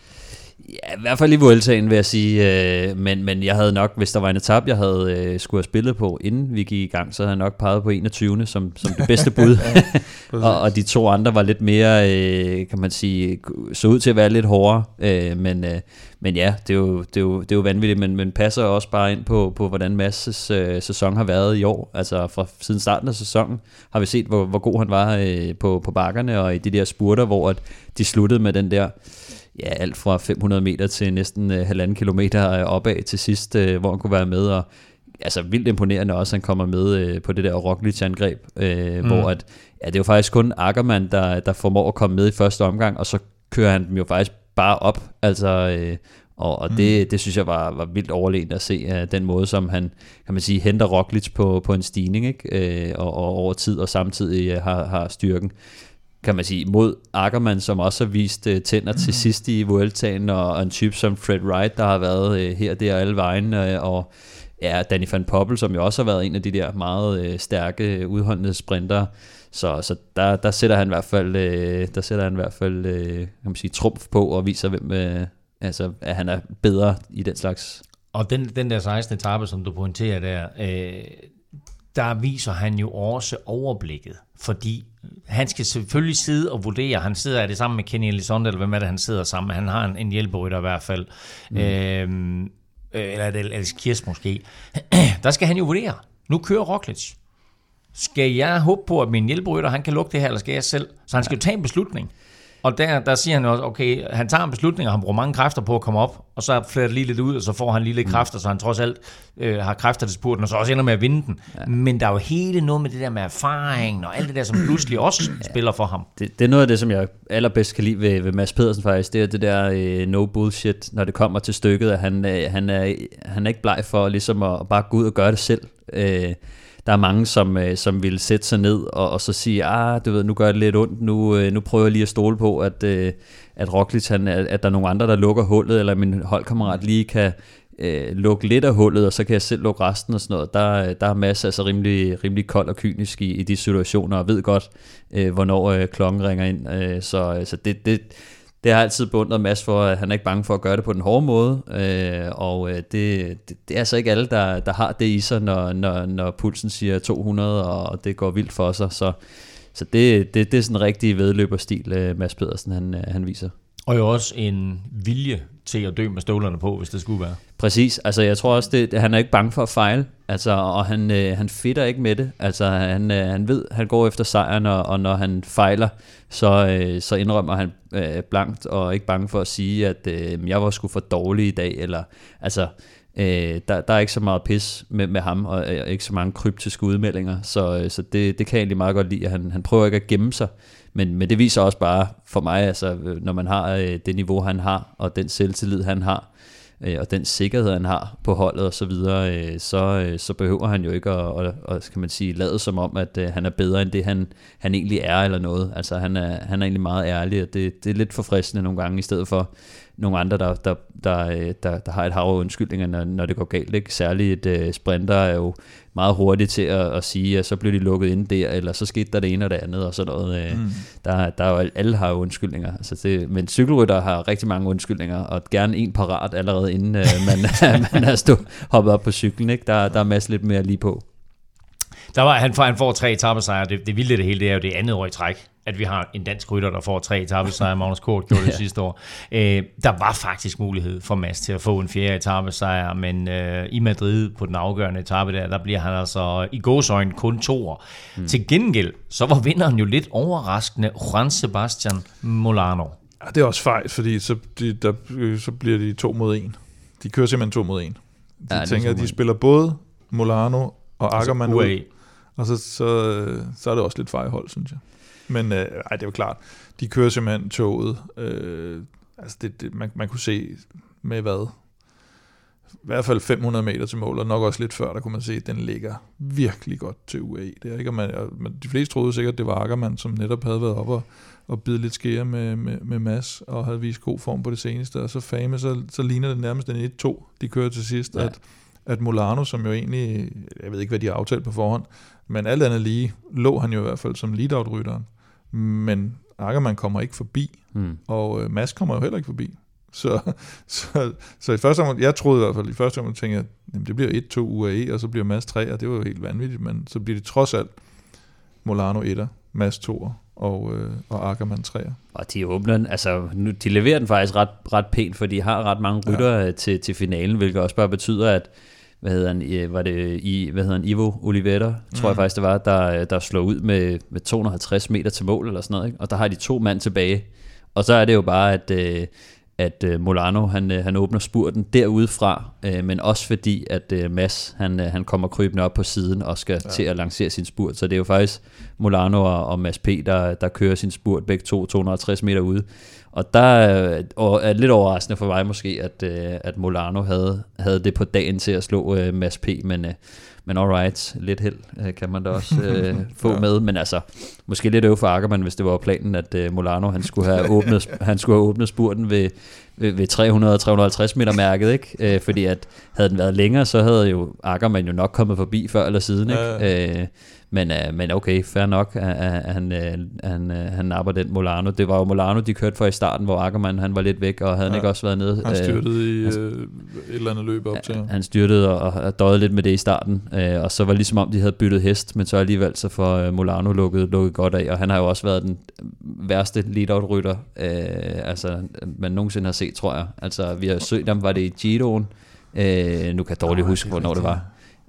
Ja, i hvert fald i Vueltaen vil jeg sige, øh, men, men jeg havde nok, hvis der var en etap, jeg havde øh, skulle have spillet på, inden vi gik i gang, så havde jeg nok peget på 21. som, som det bedste bud. <laughs> og, og de to andre var lidt mere, øh, kan man sige, så ud til at være lidt hårdere, øh, men, øh, men ja, det er jo, det er jo, det er jo vanvittigt, men, men passer også bare ind på, på hvordan øh, sæson har været i år. Altså fra siden starten af sæsonen har vi set, hvor, hvor god han var øh, på, på bakkerne og i de der spurter, hvor at de sluttede med den der ja, alt fra 500 meter til næsten øh, halvanden kilometer øh, opad til sidst, øh, hvor han kunne være med, og altså vildt imponerende også, at han kommer med øh, på det der Roglic-angreb, øh, mm. hvor at, ja, det er jo faktisk kun Ackermann, der, der formår at komme med i første omgang, og så kører han dem jo faktisk bare op, altså, øh, og, og mm. det, det synes jeg var, var vildt overlegent at se, uh, den måde, som han, kan man sige, henter Roglic på, på en stigning, ikke? Uh, og, og over tid, og samtidig uh, har, har styrken kan man sige, mod Ackermann, som også har vist uh, tænder til sidst i Vueltaen, og, og en type som Fred Wright, der har været uh, her, der alle vejen, uh, og ja, Danny van Poppel, som jo også har været en af de der meget uh, stærke, udholdende sprinter. Så, så der, der sætter han i hvert fald, uh, der sætter han i hvert fald uh, kan man sige, trumf på og viser, hvem, uh, altså, at han er bedre i den slags. Og den, den der 16. etape, som du pointerer der, øh, der viser han jo også overblikket, fordi han skal selvfølgelig sidde og vurdere, han sidder, er det sammen med Kenny Elizondo, eller hvem er det, han sidder sammen med, han har en, en hjælperytter i hvert fald, mm. øhm, øh, eller er det Alex Kirs måske, <clears throat> der skal han jo vurdere, nu kører Roglic, skal jeg håbe på, at min hjælperytter, han kan lukke det her, eller skal jeg selv? Så han skal jo tage en beslutning. Og der, der siger han også, okay, han tager en beslutning, og han bruger mange kræfter på at komme op, og så fletter det lige lidt ud, og så får han lige lidt mm. kræfter, så han trods alt øh, har kræfter til spurten, og så også ender med at vinde den. Ja. Men der er jo hele noget med det der med erfaring, og alt det der, som pludselig <clears throat> også ja. spiller for ham. Det, det er noget af det, som jeg allerbedst kan lide ved, ved Mads Pedersen faktisk, det er det der øh, no bullshit, når det kommer til stykket, at han, øh, han, er, han er ikke bleg for ligesom at bare gå ud og gøre det selv. Øh, der er mange, som, øh, som vil sætte sig ned og, og så sige, ah, du ved, nu gør det lidt ondt, nu, øh, nu prøver jeg lige at stole på, at, øh, at Roglic, han, at der er nogle andre, der lukker hullet, eller min holdkammerat lige kan øh, lukke lidt af hullet, og så kan jeg selv lukke resten og sådan noget. Der, øh, der er masser altså rimelig, rimelig kold og kynisk i, i de situationer, og ved godt, øh, hvornår øh, klokken ringer ind. Øh, så øh, så det, det, det har altid beundret Mads for, at han er ikke bange for at gøre det på den hårde måde, øh, og øh, det, det, det er altså ikke alle, der, der har det i sig, når, når, når pulsen siger 200, og det går vildt for sig, så, så det, det, det er sådan en rigtig vedløberstil, øh, Mads Pedersen han, øh, han viser. Og jo også en vilje til at dø med støvlerne på, hvis det skulle være. Præcis, altså jeg tror også, det, han er ikke bange for at fejle, altså, og han, øh, han fitter ikke med det. Altså han, øh, han ved, han går efter sejren, og, og når han fejler, så, øh, så indrømmer han øh, blankt, og ikke bange for at sige, at øh, jeg var sgu for dårlig i dag, eller altså... Øh, der, der er ikke så meget pis med, med ham, og øh, ikke så mange kryptiske udmeldinger, så, øh, så det, det kan jeg egentlig meget godt lide, at han, han prøver ikke at gemme sig, men, men det viser også bare for mig, altså, øh, når man har øh, det niveau, han har, og den selvtillid, han har, øh, og den sikkerhed, han har på holdet og så videre, øh, så, øh, så behøver han jo ikke at, at, at kan man sige, lade som om, at øh, han er bedre end det, han, han egentlig er eller noget. Altså han er, han er egentlig meget ærlig, og det, det er lidt forfriskende nogle gange, i stedet for nogle andre, der, der, der, øh, der, der har et hav af undskyldninger, når, når det går galt. Ikke? Særligt et uh, sprinter er jo meget hurtigt til at, at sige, at så bliver de lukket ind der, eller så skete der det ene og det andet, og sådan noget. Øh, mm. Der, der er jo, alle har jo undskyldninger. Altså det, men cykelrytter har rigtig mange undskyldninger, og gerne en parat allerede inden uh, man, <laughs> <laughs> man er stå, hoppet op på cyklen. Ikke? Der, der er masser lidt mere lige på. Der var, han, får, han får tre etappesejre. Det, det vilde det hele, det er jo det andet år i træk, at vi har en dansk rytter, der får tre etappesejre. Magnus Kort gjorde det ja. sidste år. Øh, der var faktisk mulighed for Mads til at få en fjerde etappesejr, men øh, i Madrid på den afgørende etape der, der bliver han altså i gåsøjne kun år. Hmm. Til gengæld, så var vinderen jo lidt overraskende Juan Sebastian Molano. Ja, det er også fejl, fordi så, de, der, så bliver de to mod en. De kører simpelthen to mod en. De ja, tænker, at de spiller både Molano og altså Ackermann altså, ud. Og så, så, så er det også lidt fejhold, synes jeg. Men øh, ej, det er jo klart, de kører simpelthen toget. Øh, altså det, det, man, man kunne se med hvad? I hvert fald 500 meter til mål, og nok også lidt før, der kunne man se, at den ligger virkelig godt til UAE. Det er ikke, man, man, de fleste troede sikkert, at det var Ackermann, som netop havde været oppe og, og bide lidt skære med, med, med Mass, og havde vist god form på det seneste. Og så Fame, så, så ligner det nærmest en 1-2, de kører til sidst, ja. at, at Molano, som jo egentlig, jeg ved ikke, hvad de har aftalt på forhånd, men alt andet lige, lå han jo i hvert fald som lead-out-rytteren. Men Ackermann kommer ikke forbi, mm. og øh, Mads kommer jo heller ikke forbi. Så, <laughs> så, så i første omgang, jeg troede i hvert fald, i første omgang tænkte jeg, jamen det bliver 1-2 UAE, og så bliver Mads 3, og det var jo helt vanvittigt, men så bliver det trods alt Molano 1'er, Mads 2'er og, øh, og Ackermann 3'er. Og de åbner altså nu, de leverer den faktisk ret, ret pænt, for de har ret mange rytter ja. til, til finalen, hvilket også bare betyder, at hvad hedder han, var det i, hvad hedder han, Ivo Oliveira, tror mm. jeg faktisk det var, der, der slog ud med, med 250 meter til mål eller sådan noget, ikke? og der har de to mand tilbage, og så er det jo bare, at, øh, at øh, Molano, han, øh, han åbner spurten derudfra, men også fordi, at Mass, han, han kommer krybende op på siden og skal ja. til at lancere sin spurt, så det er jo faktisk Molano og, og Mads P., der, der kører sin spurt begge to 250 meter ude, og der er lidt overraskende for mig måske, at, øh, at Molano havde, havde det på dagen til at slå uh, Mads P., men, uh, men alright, lidt held uh, kan man da også uh, <laughs> få ja. med, men altså, måske lidt øv for Ackermann, hvis det var planen, at uh, Molano han skulle have <laughs> åbnet, han skulle have åbnet spurten ved, ved, ved 300-350 meter mærket, ikke? Uh, fordi at havde den været længere, så havde jo Ackermann jo nok kommet forbi før eller siden, ikke? Ja. Uh, men, uh, men okay, fair nok, at, at han, uh, han, uh, han napper den Molano. Det var jo Molano, de kørte for i starten, hvor Ackermann han var lidt væk, og havde ja. han ikke også været nede. Han styrtede uh, i han, uh, et eller andet løb op til. Han styrtede og, og døjede lidt med det i starten, uh, og så var det ligesom om, de havde byttet hest, men så alligevel så får uh, Molano lukket, lukket godt af, og han har jo også været den værste lead-out-rytter, uh, altså, man nogensinde har set, tror jeg. Altså, vi har søgt ham, var det i Giroen, uh, nu kan jeg dårligt oh, huske, hvornår det var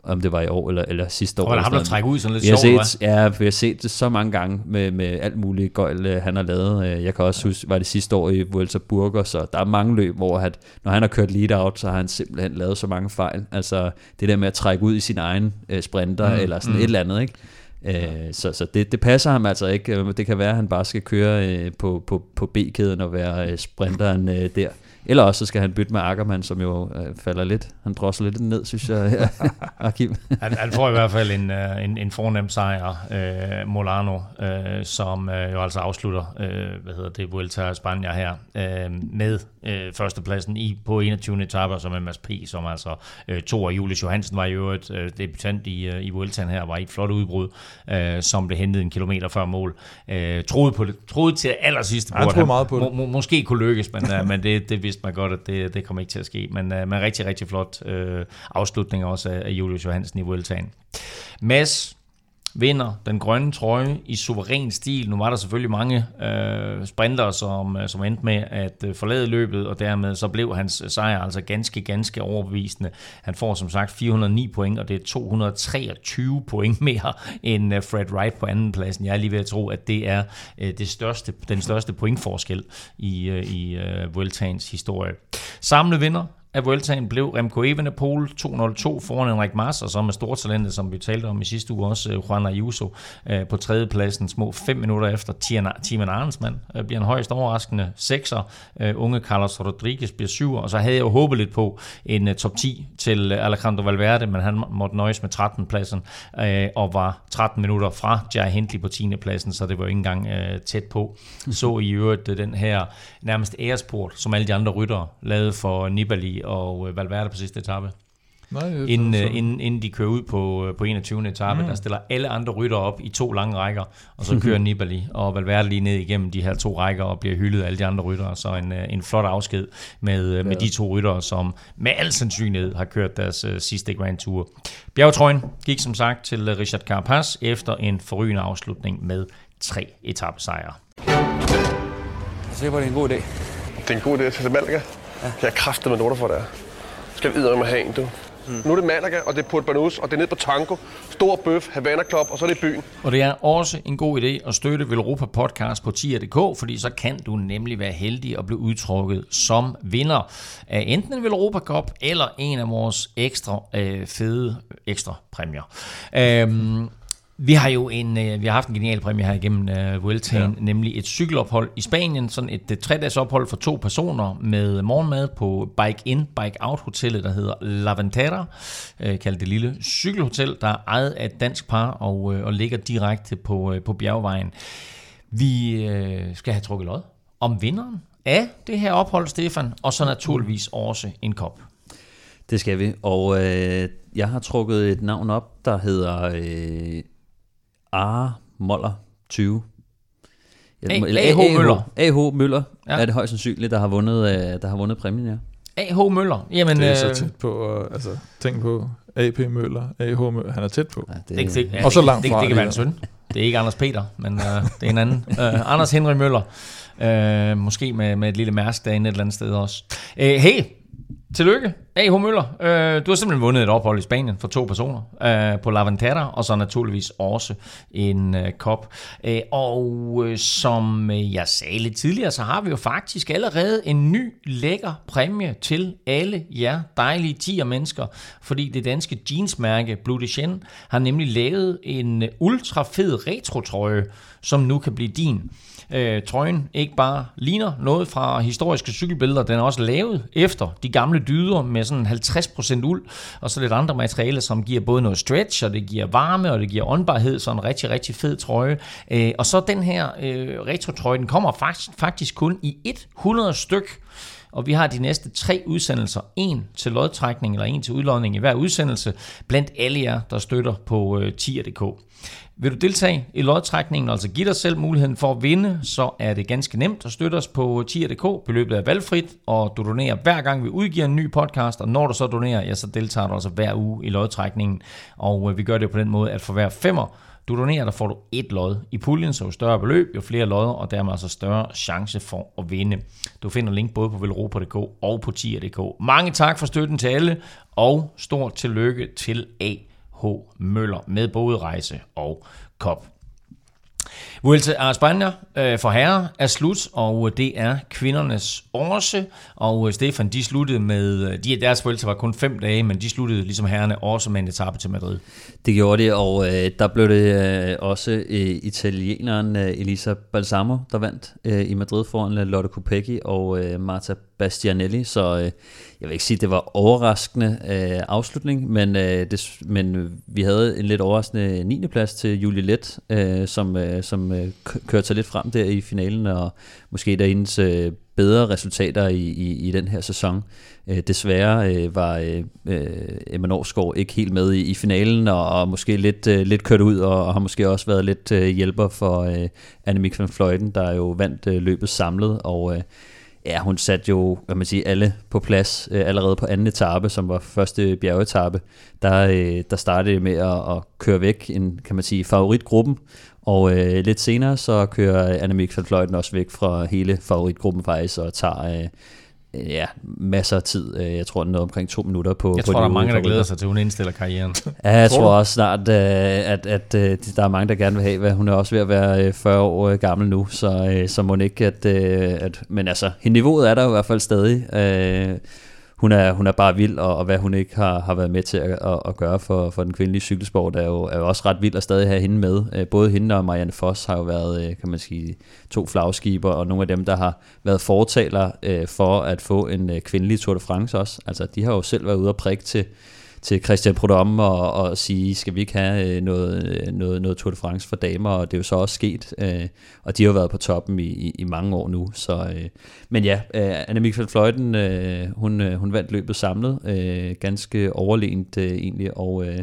om det var i år eller, eller sidste år. Og der ham, der trækker ud sådan lidt sjovt, set, Ja, for jeg har set det så mange gange med, med alt muligt gøjl, øh, han har lavet. Øh, jeg kan også huske, var det sidste år i Vuelta Burgos, så der er mange løb, hvor at, når han har kørt lead out, så har han simpelthen lavet så mange fejl. Altså det der med at trække ud i sin egen uh, sprinter, mm, eller sådan mm. et eller andet, ikke? Uh, så så det, det passer ham altså ikke. Det kan være, at han bare skal køre uh, på, på, på B-kæden og være uh, sprinteren uh, der Eller også så skal han bytte med Ackermann, som jo øh, falder lidt. Han drosser lidt ned, synes jeg, Arkim. <laughs> han, han får i hvert fald en, øh, en, en fornem sejr, øh, Molano, øh, som øh, jo altså afslutter, øh, hvad hedder det, Vuelta a Spania her, øh, med øh, førstepladsen i, på 21. etape, som er Mads P., som altså øh, to af Julius Johansen var i øvrigt øh, debutant i, øh, i Vueltaen her, var i et flot udbrud, øh, som blev hentet en kilometer før mål. Øh, troede, på det, troede til aller sidste på, at han meget på må, må, måske kunne lykkes, men, øh, men det, det vidste man godt, at det, det kommer ikke til at ske. Men, øh, men rigtig, rigtig flot øh, afslutning også af, af Julius Johansen i Vueltaen. Mads, vinder den grønne trøje i suveræn stil. Nu var der selvfølgelig mange øh, sprinter, som, øh, som endte med at øh, forlade løbet, og dermed så blev hans øh, sejr altså ganske, ganske overbevisende. Han får som sagt 409 point, og det er 223 point mere end Fred Wright på andenpladsen. Jeg er lige ved at tro, at det er øh, det største, den største pointforskel i, øh, i øh, Vueltaens historie. Samlet vinder af Vueltaen blev Remco Evenepoel 202 foran Henrik Mars, og så med stortalentet, som vi talte om i sidste uge også, øh, Juan Ayuso øh, på tredjepladsen, små fem minutter efter Timen Arnsmann øh, bliver en højst overraskende sekser. Unge Carlos Rodriguez bliver syv, og så havde jeg jo håbet lidt på en top 10 til Alejandro Valverde, men han måtte nøjes med 13. pladsen og var 13 minutter fra Jai Hindley på 10. pladsen, så det var ikke engang tæt på. Så i øvrigt den her nærmest æresport, som alle de andre ryttere lavede for Nibali og øh, Valverde på sidste etape. Nej, inden, så... inden, inden de kører ud på, øh, på 21. etape, mm. der stiller alle andre rytter op i to lange rækker, og så kører <laughs> Nibali og Valverde lige ned igennem de her to rækker og bliver hyldet af alle de andre ryttere. Så en, øh, en flot afsked med, ja. med de to ryttere, som med al sandsynlighed har kørt deres uh, sidste Grand Tour. Bjergetrøjen gik som sagt til Richard Carapaz efter en forrygende afslutning med tre etappesejre. Jeg ser, det er en god idé. Det er en god tage til Malaga. Ja. Jeg kræfter med noter for det Skal vi med have en, du. Mm. Nu er det Malaga, og det er Port Banus, og det er ned på Tango. Stor bøf, Havana Club, og så er det byen. Og det er også en god idé at støtte Velropa Podcast på tier.dk, fordi så kan du nemlig være heldig at blive udtrukket som vinder af enten en Velropa Cup eller en af vores ekstra øh, fede ekstra præmier. Øhm, vi har jo en, øh, vi har haft en genial præmie her igennem uh, Vueltaen, ja. nemlig et cykelophold i Spanien, sådan et, et tre-dages ophold for to personer med morgenmad på Bike In, Bike Out hotellet, der hedder La Ventera, uh, kaldt det lille cykelhotel, der er ejet af et dansk par og, uh, og ligger direkte på, på bjergvejen. Vi skal have trukket lod om vinderen af det her ophold, Stefan, og så naturligvis også en kop. Det skal vi, og øh, jeg har trukket et navn op, der hedder øh, A. Moller 20. A, eller A.H. Møller. A.H. Møller ja. er det højst sandsynligt, der har vundet, øh, der har vundet præmien, ja. A.H. Møller. Jamen, det er så øh, tæt på, uh, altså tænk på A.P. Møller, A.H. Møller, han er tæt på. Ja, det, det, det, ja, og så langt det, fra. Det, det kan være en søn. Det er ikke Anders Peter, men uh, det er en anden. <laughs> Anders Henry Møller. Uh, måske med, med et lille mærsk derinde et eller andet sted også. Uh, hey, Tillykke, A.H. Møller. Øh, du har simpelthen vundet et ophold i Spanien for to personer øh, på Lavantera, og så naturligvis også en øh, kop. Øh, og øh, som øh, jeg sagde lidt tidligere, så har vi jo faktisk allerede en ny lækker præmie til alle jer dejlige 10 mennesker, fordi det danske jeansmærke Blue Dechen har nemlig lavet en øh, ultra fed retro-trøje, som nu kan blive din øh, trøjen ikke bare ligner noget fra historiske cykelbilleder, den er også lavet efter de gamle dyder med sådan 50% uld, og så lidt andre materialer, som giver både noget stretch, og det giver varme, og det giver åndbarhed, så en rigtig, rigtig fed trøje. Øh, og så den her øh, retro-trøje, den kommer faktisk, faktisk kun i 100 styk, og vi har de næste tre udsendelser, en til lodtrækning eller en til udlodning i hver udsendelse, blandt alle jer, der støtter på øh, tier.dk. Vil du deltage i lodtrækningen, altså give dig selv muligheden for at vinde, så er det ganske nemt at støtte os på øh, tier.dk. Beløbet er valgfrit, og du donerer hver gang vi udgiver en ny podcast, og når du så donerer, ja, så deltager du altså hver uge i lodtrækningen. Og øh, vi gør det på den måde, at for hver femmer, du donerer, der får du et lod i puljen, så jo større beløb, jo flere lodder, og dermed altså større chance for at vinde. Du finder link både på velropa.dk og på tier.dk. Mange tak for støtten til alle, og stort tillykke til A.H. Møller med både rejse og kop. Vuelta a España øh, for herrer er slut, og øh, det er kvindernes også. Og øh, Stefan, de sluttede med, øh, de, deres Vuelta var kun fem dage, men de sluttede ligesom herrerne også med en etape til Madrid. Det gjorde det, og øh, der blev det øh, også øh, italieneren øh, Elisa Balsamo, der vandt øh, i Madrid foran Lotte Kopecky og øh, Marta Bastianelli, så øh, jeg vil ikke sige, at det var overraskende øh, afslutning, men, øh, det, men øh, vi havde en lidt overraskende 9. plads til Julie Let, øh, som, øh, som øh, kørte sig lidt frem der i finalen, og måske der hendes øh, bedre resultater i, i, i den her sæson. Øh, desværre øh, var øh, øh Emma Norsgaard ikke helt med i, i finalen, og, og måske lidt, øh, lidt kørt ud, og, og har måske også været lidt øh, hjælper for øh, Annemiek van Fløjten, der jo vandt øh, løbet samlet, og øh, ja, hun satte jo, hvad man siger, alle på plads øh, allerede på anden etape, som var første bjergetappe. Der, øh, der startede med at, at køre væk en, kan man sige, favoritgruppen, og øh, lidt senere så kører Annemiek van Fløjten også væk fra hele favoritgruppen faktisk, og tager øh, ja, masser af tid. Øh, jeg tror, den er omkring to minutter på Jeg på tror, de der er mange, der glæder sig til, at hun indstiller karrieren. Ja, jeg Tror tror også snart, øh, at, at øh, der er mange, der gerne vil have, hvad hun er også ved at være øh, 40 år gammel nu, så, så må ikke, at, at... Men altså, hendes niveauet er der i hvert fald stadig. Hun er, hun er bare vild, og, og hvad hun ikke har, har været med til at, at, at gøre for, for den kvindelige cykelsport, er jo, er jo også ret vild at stadig have hende med. Øh, både hende og Marianne Foss har jo været, øh, kan man sige, to flagskiber, og nogle af dem, der har været fortaler øh, for at få en kvindelig Tour de France også. Altså, de har jo selv været ude og prikke til, til Christian Prudhomme og, og sige, skal vi ikke have øh, noget, øh, noget, noget Tour de France for damer, og det er jo så også sket, øh, og de har jo været på toppen i, i, i mange år nu. Så, øh, men ja, øh, Annemiek van Fløjten, øh, hun, øh, hun vandt løbet samlet, øh, ganske overlegent øh, egentlig, og øh,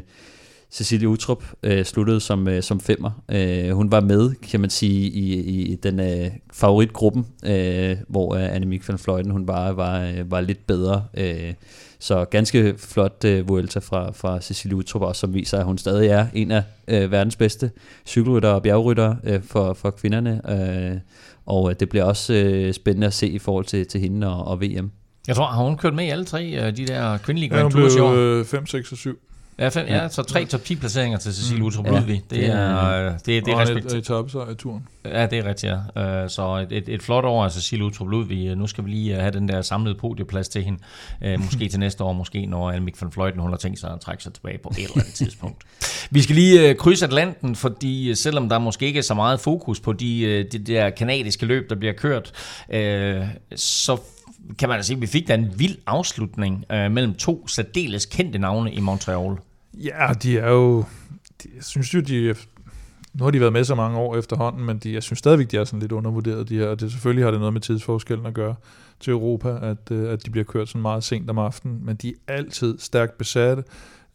Cecilie Utrup øh, sluttede som, øh, som femmer. Øh, hun var med, kan man sige, i, i den øh, favoritgruppen, øh, hvor øh, Annemiek van Fløjten, hun bare var, øh, var lidt bedre. Øh, så ganske flot øh, Vuelta fra, fra Cecilie Utrup også, som viser, at hun stadig er en af øh, verdens bedste cykelrytter og bjergrytter øh, for, for kvinderne. Øh, og øh, det bliver også øh, spændende at se i forhold til, til hende og, og VM. Jeg tror, har hun kørt med i alle tre øh, de der kvindelige Grand Tours i år? blev øh, 5, 6 og 7. Ja, fem, ja, så tre top 10 placeringer til Cecilie Utrup Ja, Ludvig. Det det er- er, det, det er og respekt. et etappesejr i turen. Ja, det er rigtigt, ja. Øh, Så et, et, et flot år af Cecilie Utrup Ludvig. Nu skal vi lige øh, have den der samlede podieplads til hende. Øh, <laughs> Måske til næste år, måske når Annemiek van Fløjten hun har tænkt sig at trække sig tilbage på et eller andet tidspunkt. Vi skal lige øh, krydse Atlanten, fordi øh, selvom der måske ikke er så meget fokus på de, øh, de der kanadiske løb, der bliver kørt, øh, så kan man da sige, at vi fik da en vild afslutning øh, mellem to særdeles kendte navne i Montreal. Ja, de er jo... De, jeg synes jo, de... Nu har de været med så mange år efterhånden, men de, jeg synes stadigvæk, de er sådan lidt undervurderet, de her. Og det, selvfølgelig har det noget med tidsforskellen at gøre til Europa, at, øh, at de bliver kørt sådan meget sent om aftenen. Men de er altid stærkt besatte.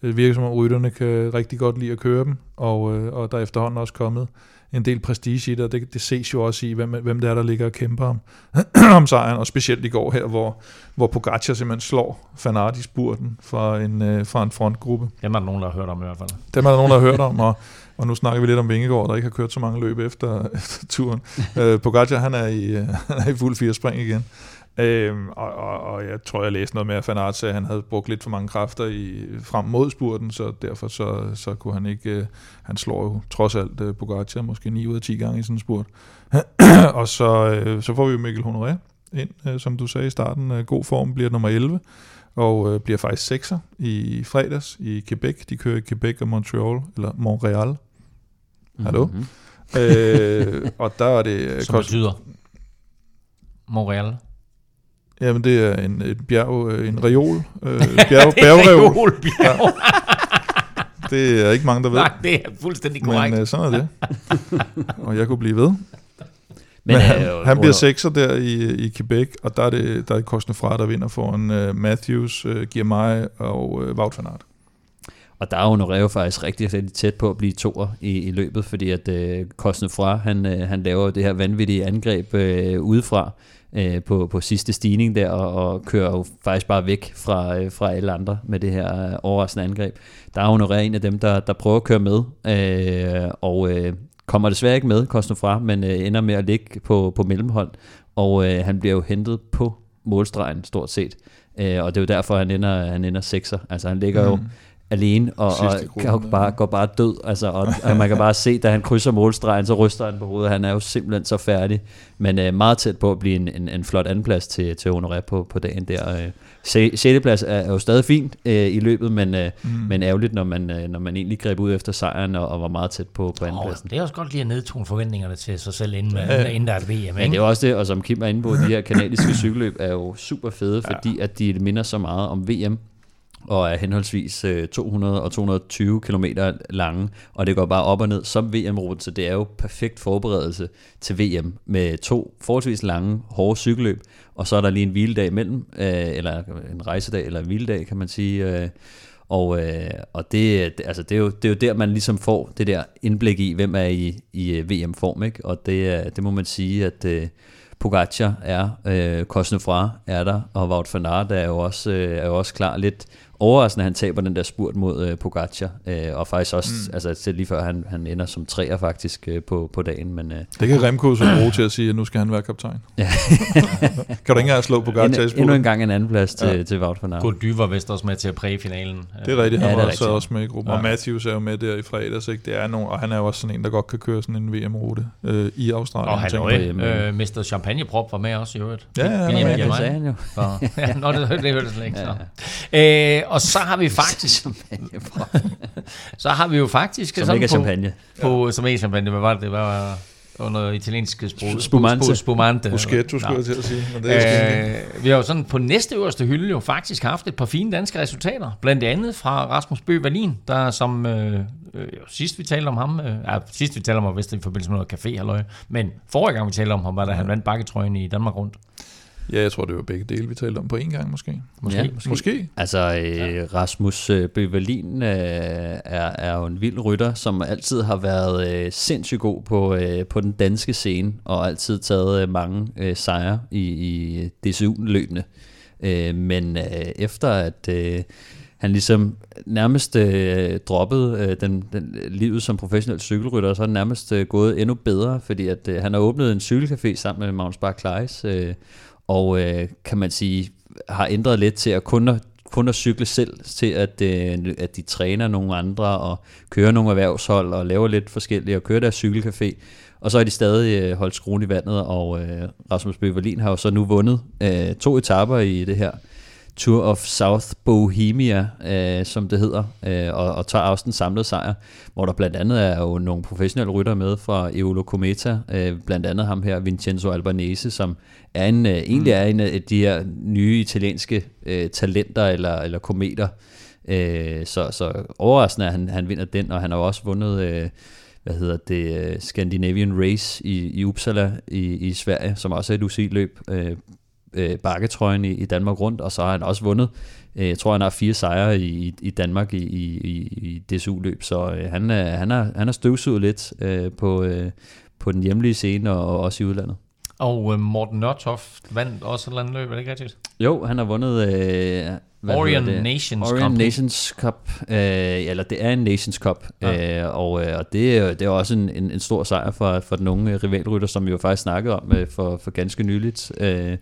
Det virker som om rytterne kan rigtig godt lide at køre dem, og, øh, og der er efterhånden også kommet en del prestige i det, og det, det ses jo også i, hvem, hvem det er, der ligger og kæmper om, <clears throat> om sejren, og specielt i går her, hvor, hvor Pogacar simpelthen slår Fanart i spurten fra en, øh, fra en frontgruppe. Dem er der nogen, der har hørt om i hvert fald. Dem er der nogen, der har hørt om, <laughs> og, og nu snakker vi lidt om Vingegaard, der ikke har kørt så mange løb efter, <laughs> efter turen. Øh, Pogacar, han er, i, øh, <laughs> han er i fuld fire spring igen. Øhm, og, og, og, jeg tror, jeg læste noget med, at Van Aert sagde, at han havde brugt lidt for mange kræfter i, frem mod spurten, så derfor så, så kunne han ikke... Øh, han slår jo trods alt øh, Pogacar måske 9 ud af 10 gange i sådan en spurt. <clears throat> og så, øh, så får vi jo Mikkel Honoré ind, øh, som du sagde i starten. Øh, god form bliver nummer 11 og øh, bliver faktisk sekser i fredags i Quebec. De kører i Quebec og Montreal, eller Montreal. Hallo? Mhm. øh, og der er det... øh, <laughs> Som kost- betyder Montreal. Jamen, det er en, et bjerg, øh, en reol. Øh, <laughs> bjerg, bjergreol. Reolbjerg. Det er ikke mange, der ved. Nej, det er fuldstændig korrekt. Men øh, sådan er det. <laughs> og jeg kunne blive ved. Men, Men, han, øh, han bliver sekser der i, i Quebec, og der er det, der er Kostnefra, der vinder foran uh, Matthews, uh, Girmay og uh, Wout van Aert. Og der er Honoré faktisk rigtig, rigtig tæt på at blive toer i, i løbet, fordi at øh, Cosnefroy, han, øh, han laver det her vanvittige angreb øh, udefra øh, på, på sidste stigning der, og, og kører jo faktisk bare væk fra, øh, fra alle andre med det her øh, overraskende angreb. Der er Honoré en af dem, der, der prøver at køre med, øh, og øh, kommer desværre ikke med, Cosnefroy, men øh, ender med at ligge på, på mellemhold, og øh, han bliver jo hentet på målstregen stort set. Øh, og det er jo derfor, han ender, han ender sekser. Altså han ligger jo mm alene, og, og går, bare, går bare død. Altså, og, og man kan bare se, da han krydser målstregen, så ryster han på hovedet. Han er jo simpelthen så færdig. Men øh, meget tæt på at blive en, en, en flot andenplads til, til Honoré på, på dagen der. Øh, 6. plads er, er jo stadig fint øh, i løbet, men, øh, mm. men ærgerligt, når man, øh, når man egentlig greb ud efter sejren og, og var meget tæt på, på Oh, andenpladsen. det er også godt lige at nedtone forventningerne til sig selv, inden, Ja. ja. inden der er et VM. Men det er også det, og som Kim er inde på, de her kanadiske cykelløb er jo super fede, fordi at de minder så meget om VM, og er henholdsvis øh, 200 og 220 km lange, og det går bare op og ned som VM-ruten, så det er jo perfekt forberedelse til VM med to forholdsvis lange, hårde cykelløb, og så er der lige en hviledag imellem, øh, eller en rejsedag, eller en hviledag, kan man sige, øh, og, øh, og det, altså det, er jo, det er jo der, man ligesom får det der indblik i, hvem er i, i VM-form, ikke? og det, det må man sige, at øh, Pogacar er, øh, Cosnefra er der, og Wout van Aert er jo også, øh, er jo også klar lidt overraskende, at han taber den der spurt mod øh, Pogacar, øh, og faktisk også, mm. altså selv lige før han, han ender som træer faktisk øh, på, på dagen, men øh, Det kan Remco så bruge til at sige, at nu skal han være kaptajn. <laughs> Ja. <laughs> kan du ikke engang slå på endnu, Gartas endnu en gang en anden plads til, Ja. ja. til Wout van Aert. Gody var vist også med til at præge finalen. Det er rigtigt, han Ja, ja, er var også, også med i gruppen. Ja. Og Matthews er jo med der i fredags, ikke? Det er nogen, og han er jo også sådan en, der godt kan køre sådan en VM-rute øh, i Australien. Og han på hjemme. øh, Mr. Champagneprop var med også i øvrigt. Ja, ja, er. Ja, det sagde han jo. <laughs> Ja, nå, det, det hørte jeg slet ikke. Ja. Øh, og så har vi <laughs> faktisk, <laughs> så har vi jo faktisk Som ikke er på, champagne. på, som ikke er champagne, hvad var det? Det var, det var noget italiensk sprog. Spumante. Spumante. Bruschetto, skulle jeg til at sige. Men det er. Øh, vi har jo sådan på næste øverste hylde jo faktisk haft et par fine danske resultater. Blandt andet fra Rasmus Bøh Wallin, der som øh, øh, sidst vi talte om ham, øh, ja, sidst vi talte om ham, vist i forbindelse med noget café halløj, men forrige gang vi talte om ham, var da han vandt bakketrøjen i Danmark rundt. Ja, jeg tror, det var begge dele, vi talte om på en gang måske. Måske, Ja. ja. måske. Måske. Altså, øh, Rasmus øh, Bøverlin øh, er, er jo en vild rytter, som altid har været øh, sindssygt god på, øh, på den danske scene, og altid taget øh, mange øh, sejre i, i DCU-løbende. Øh, men øh, efter at øh, han ligesom nærmest øh, droppede øh, den, den, livet som professionel cykelrytter, så er han nærmest øh, gået endnu bedre, fordi at øh, han har åbnet en cykelcafé sammen med Magnus Bar Kleis, øh, og øh, kan man sige, har ændret lidt til at kun at, kun at cykle selv, til at, øh, at de træner nogle andre og kører nogle erhvervshold og laver lidt forskellige og kører deres cykelcafé. Og så har de stadig øh, holdt skruen i vandet, og øh, Rasmus Bøverlin har jo så nu vundet øh, to etaper i det her Tour of South Bohemia, øh, som det hedder, øh, og, og tager også den samlede sejr, hvor der blandt andet er jo nogle professionelle rytter med fra Eolo Cometa, øh, blandt andet ham her, Vincenzo Albanese, som er en, øh, egentlig er en af de her nye italienske øh, talenter eller, eller kometer. Øh, så, så overraskende, at han, han vinder den, og han har også vundet... Øh, hvad hedder det, øh, Scandinavian Race i, i Uppsala i, i Sverige, som også er et UCI-løb, øh, øh, bakketrøjen i, i Danmark rundt, og så har han også vundet, øh, jeg tror han har fire sejre i, i, Danmark i, i, i, DSU-løb, så øh, han, er, han, har, han har støvsuget lidt øh, på, øh, på den hjemlige scene og, og også i udlandet. Og øh, Morten Nørtoft vandt også et eller andet løb, er det ikke rigtigt? Jo, han har vundet... Øh, Orion? Nations Orion Cup. Nations Cup, øh, eller det er en Nations Cup, Ja. øh, og, øh, og det, er det er også en, en, en stor sejr for, for den unge rivalrytter, som vi jo faktisk snakkede om øh, for, for ganske nyligt. Øh,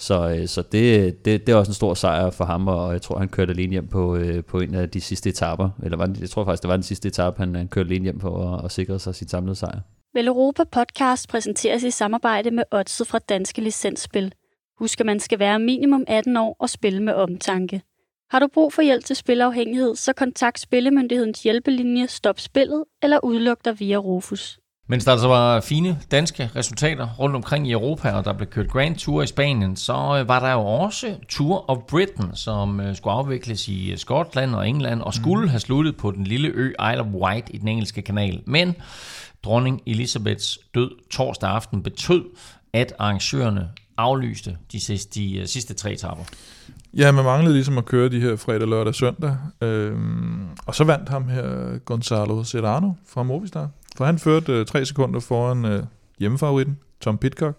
så øh, så det, det, det er også en stor sejr for ham, og jeg tror, han kørte alene hjem på, øh, på en af de sidste etaper. Eller var det, jeg tror faktisk, det var den sidste etape, han, han kørte alene hjem på og, og sikrede sig sit samlede sejr. Vel Europa podcast præsenteres i samarbejde med Odset fra Danske Licensspil. Husk, at man skal være minimum 18 år og spille med omtanke. Har du brug for hjælp til spilafhængighed, så kontakt Spillemyndighedens hjælpelinje Stop Spillet eller udluk dig via Rufus. Mens der altså var fine danske resultater rundt omkring i Europa, og der blev kørt Grand Tour i Spanien, så øh, var der jo også Tour of Britain, som øh, skulle afvikles i øh, Skotland og England, og skulle have sluttet på den lille ø Isle of Wight i den engelske kanal. Men dronning Elisabeths død torsdag aften betød, at arrangørerne aflyste de sidste, de, sidste tre etapper. Ja, man manglede ligesom at køre de her fredag, lørdag, søndag. Øhm, og så vandt ham her Gonzalo Serrano fra Movistar. For han førte øh, tre sekunder foran øh, hjemmefavoritten, Tom Pitcock,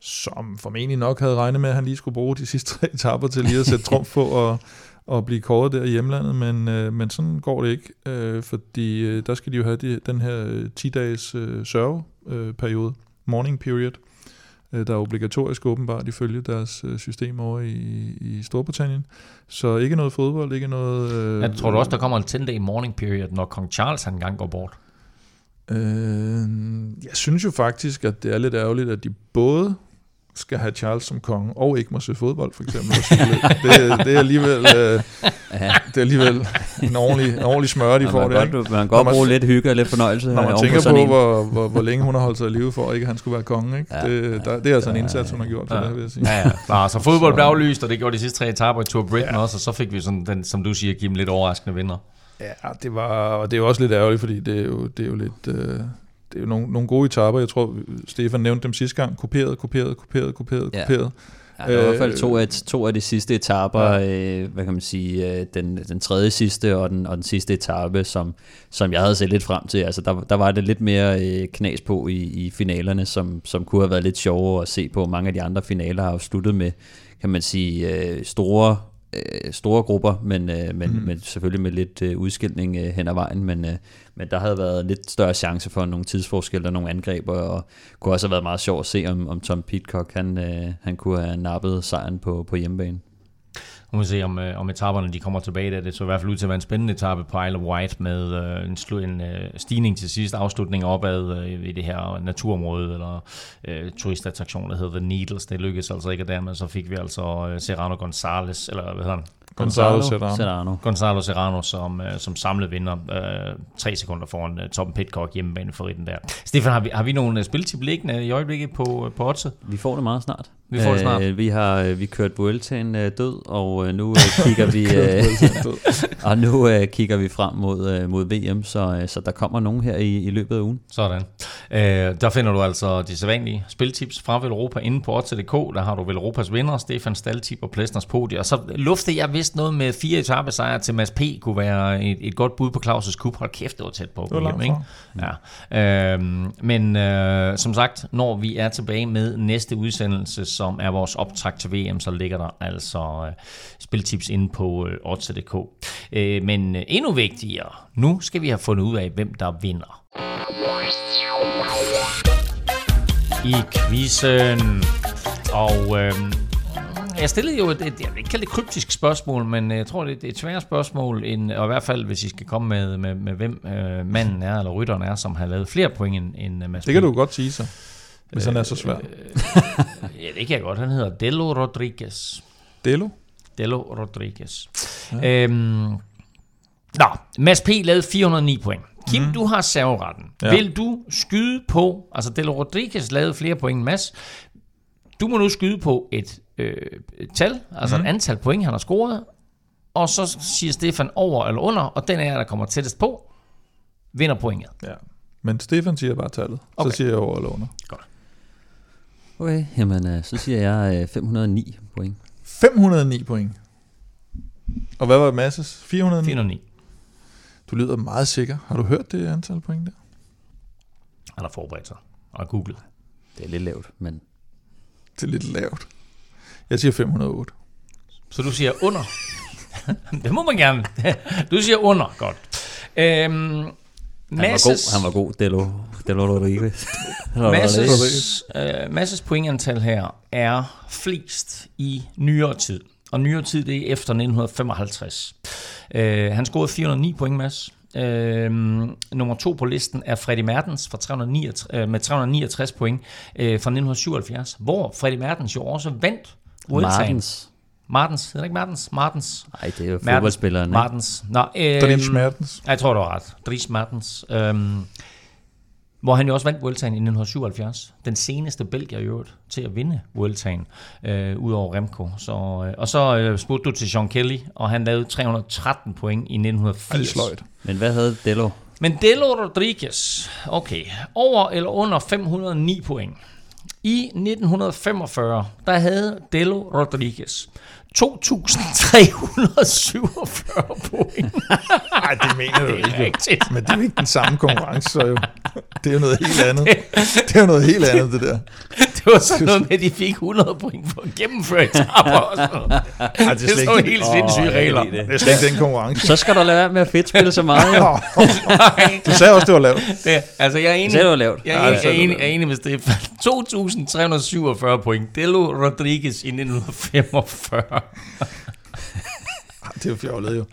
som formentlig nok havde regnet med, at han lige skulle bruge de <laughs> sidste tre etapper til lige at sætte trumf på og, og blive kåret der i hjemlandet. Men, øh, men sådan går det ikke, øh, fordi øh, der skal de jo have de, den her øh, 10-dages øh, sørgeperiode, morning period. øh, der er obligatorisk åbenbart ifølge deres øh, system over i, i Storbritannien. Så ikke noget fodbold, ikke noget... Øh, Jeg tror du også, der kommer en 10-day morning period, når kong Charles han engang går bort? Øh, jeg synes jo faktisk, at det er lidt ærgerligt, at de både skal have Charles som konge, og ikke må se fodbold, for eksempel. det, det, er alligevel, øh, det er alligevel en ordentlig, en ordentlig smør, de Ja, får man der. godt, man kan godt man- bruge lidt hygge og lidt fornøjelse. Når man tænker på, hvor, hvor, hvor længe hun har holdt sig i live for, at ikke han skulle være konge. Ikke? Ja, det, der, det er altså en indsats, hun har gjort for det, vil jeg sige. Ja, ja. Nå, så fodbold blev aflyst, og det gjorde de sidste tre etaper i Tour Britain ja. også, og så fik vi sådan den, som du siger, give dem lidt overraskende vinder. Ja, det var, og det er jo også lidt ærgerligt, fordi det er jo, det er jo lidt... Øh, det er jo nogle, nogle gode etaper. Jeg tror, Stefan nævnte dem sidste gang. Kopieret, kopieret, kopieret, kopieret, Ja. kopieret. Ja, det var i hvert fald Øh, to af, to af de sidste etaper, ja. øh, hvad kan man sige, øh, den, den tredje sidste og den, og den sidste etape, som, som jeg havde set lidt frem til. Altså, der, der var det lidt mere øh, knas på i, i finalerne, som, som kunne have været lidt sjovere at se på. Mange af de andre finaler har jo sluttet med, kan man sige, øh, store øh, store grupper, men, øh, men, mm. men selvfølgelig med lidt øh, udskilning øh, hen ad vejen, men, øh, men der havde været lidt større chance for nogle tidsforskelle og nogle angreb, og kunne også have været meget sjovt at se, om, om Tom Pitcock han, øh, han kunne have nappet sejren på, på hjemmebane. Nu må vi se, om, øh, om etaperne de kommer tilbage der. Det så i hvert fald ud til at være en spændende etape på Isle of Wight med øh, en, slu, en øh, stigning til sidst, afslutning opad øh, i det her naturområde, eller øh, turistattraktion, der hedder The Needles. Det lykkedes altså ikke, og dermed så fik vi altså øh, Serrano Gonzalez, eller hvad hedder han? Gonzalo Serrano. Serrano. Gonzalo Serrano som, øh, som samlet vinder øh, tre sekunder foran øh, Tom Pitcock hjemmebane for den der. Stefan, har vi, har vi nogle øh, spiltip liggende i øjeblikket på, øh, på oddset? Vi får det meget snart. Vi får det snart. Øh, vi har vi kørt Vueltaen øh, død, og øh, nu øh, <laughs> kigger vi øh, <laughs> og nu øh, kigger vi frem mod øh, mod VM, så øh, så der kommer nogen her i, i løbet af ugen. Sådan. Øh, der finder du altså de sædvanlige spiltips fra Velropa inde på Odds.dk. Der har du Velropas vinder, Stefan Staltip og Plæstners podie. Og så luftede jeg vist noget med fire etappesejre til Mads P. kunne være et, et godt bud på Claus' Cup. Hold kæft, det var tæt på. Det var langt William, ikke? Ja. Øhm, men øh, som sagt, når vi er tilbage med næste udsendelse, som er vores optakt til VM, så ligger der altså øh, spiltips inde på øh, Odds.dk. Øh, men øh, endnu vigtigere, nu skal vi have fundet ud af, hvem der vinder i quizzen. Og øh, jeg stillede jo et, et, jeg vil ikke kalde det kryptisk spørgsmål, men jeg tror, det, er et sværere spørgsmål, end, og i hvert fald, hvis I skal komme med, med, med hvem øh, manden er, eller rytteren er, som har lavet flere point end, end Mads Det kan du godt sige så, hvis han er så svær. Ja, det kan jeg godt. Han hedder Delo Rodriguez. Delo? Delo Rodriguez. Ja. Øhm, nå, Mads P. lavede 409 point. Kim, mm. du har serveretten. Ja. Ja. Vil du skyde på, altså Delo Rodriguez lavede flere point end Mads. Du må nu skyde på et, øh, et tal, altså mm. et antal point, han har scoret, og så siger Stefan over eller under, og den er der kommer tættest på, vinder pointet. Ja. Men Stefan siger bare tallet. Okay. Så siger jeg over eller under. Okay, jamen øh, så siger jeg øh, 509 point. 509 point. Og hvad var Masses? 409? 409. Du lyder meget sikker. Har du hørt det antal point der? Han har forberedt sig og googlet. Det er lidt lavt, men Det er lidt lavt. Jeg siger 508. Så du siger under. <laughs> det må man gerne. Du siger under. Godt. Øhm, han var Masses, god, han var god, Delo, Delo Rodriguez. <laughs> Masses, øh, Masses pointantal her er flest i nyere tid. Og nyere tid, det er efter 1955. Øh, han scorede 409 point, Mads. Øh, nummer to på listen er Freddy Mertens fra 369, øh, med 369 point øh, fra 1977, hvor Freddy Mertens jo også vandt Vueltaen. Martens. Martens, hedder det ikke Martens? Martens. Nej, det er jo fodboldspilleren. ikke? Martens. Nå, øhm, Dries Mertens. Jeg tror, du har ret. Dries Martens. Øhm, hvor han jo også vandt Vueltaen i 1977. Den seneste belgier i øvrigt til at vinde Vueltaen, øh, ud over Remco. Så, øh, og så øh, spurgte du til Sean Kelly, og han lavede 313 point i Ej, det er 1980. sløjt. Men hvad havde Delo? Men Delo Rodriguez, okay, over eller under 509 point. I 1945, der havde Delo Rodriguez 2.347 point. <laughs> Nej, det mener du ikke. rigtigt. Men det er jo ikke den samme konkurrence, så jo. Det er jo noget helt andet. Det er jo noget helt andet, det der. <laughs> <laughs> Det var sådan noget med, at de fik 100 point for at gennemføre og sådan noget. <laughs> Ej, Det er sådan helt sindssyge regler. Det er slet ikke den konkurrence. Så skal der lade være med at fedtspille så meget. Jo. <laughs> Du sagde også, det var lavt. Det, altså, jeg er enig, sagde, det var lavt. Jeg er, Ja, enig, det jeg er, enig, du. jeg er enig med Stefan. 2.347 point. Delo Rodriguez i 1945. Det er jo fjollet jo.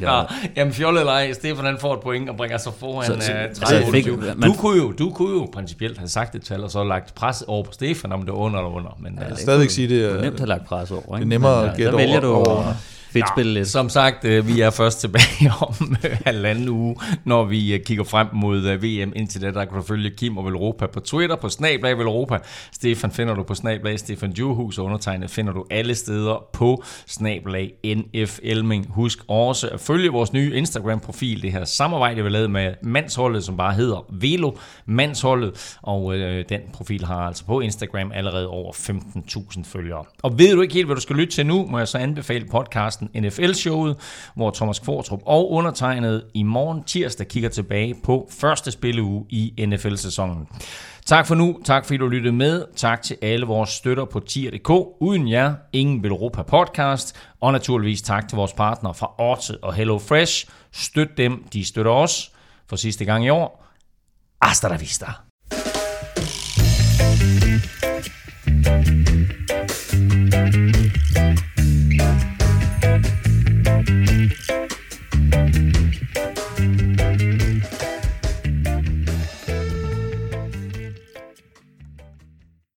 Nå, jamen fjollet eller ej, Stefan han får et point og bringer sig foran Så- så- uh, så 30 fik- 28. man- Du kunne jo, du kunne jo principielt have sagt et tal, og så lagt pres over på Stefan, om det var under eller under. Men uh, vil stadigvæk sige, det Det er er, nemt at have lagt pres over. Ikke? det er nemmere at ja, gætte over- du over- at fedtspille lidt. Som sagt, øh, vi er først tilbage <laughs> om øh, halvanden uge, når vi øh, kigger frem mod VM. Indtil da, der kan du følge Kim og Velropa på Twitter, på Snablag Velropa. Stefan finder du på Snablag Stefan Djurhus, og undertegnet finder du alle steder på Snablag NF Elming. Husk også at følge vores nye Instagram-profil, det her samarbejde, vi lavet med Mandsholdet, som bare hedder Velo Mandsholdet, og øh, den profil har altså på Instagram allerede over 15.000 følgere. Og ved du ikke helt, hvad du skal lytte til nu, må jeg så anbefale podcasten NFL-showet, hvor Thomas Kvartrup og undertegnet i morgen tirsdag kigger tilbage på første spilleuge i NFL-sæsonen. Tak for nu, tak fordi du lyttede med, tak til alle vores støtter på tier.dk. Uden jer, ingen vil Europa podcast, og naturligvis tak til vores partnere fra Orte og Hello Fresh. Støt dem, de støtter os for sidste gang i år. Hasta la vista.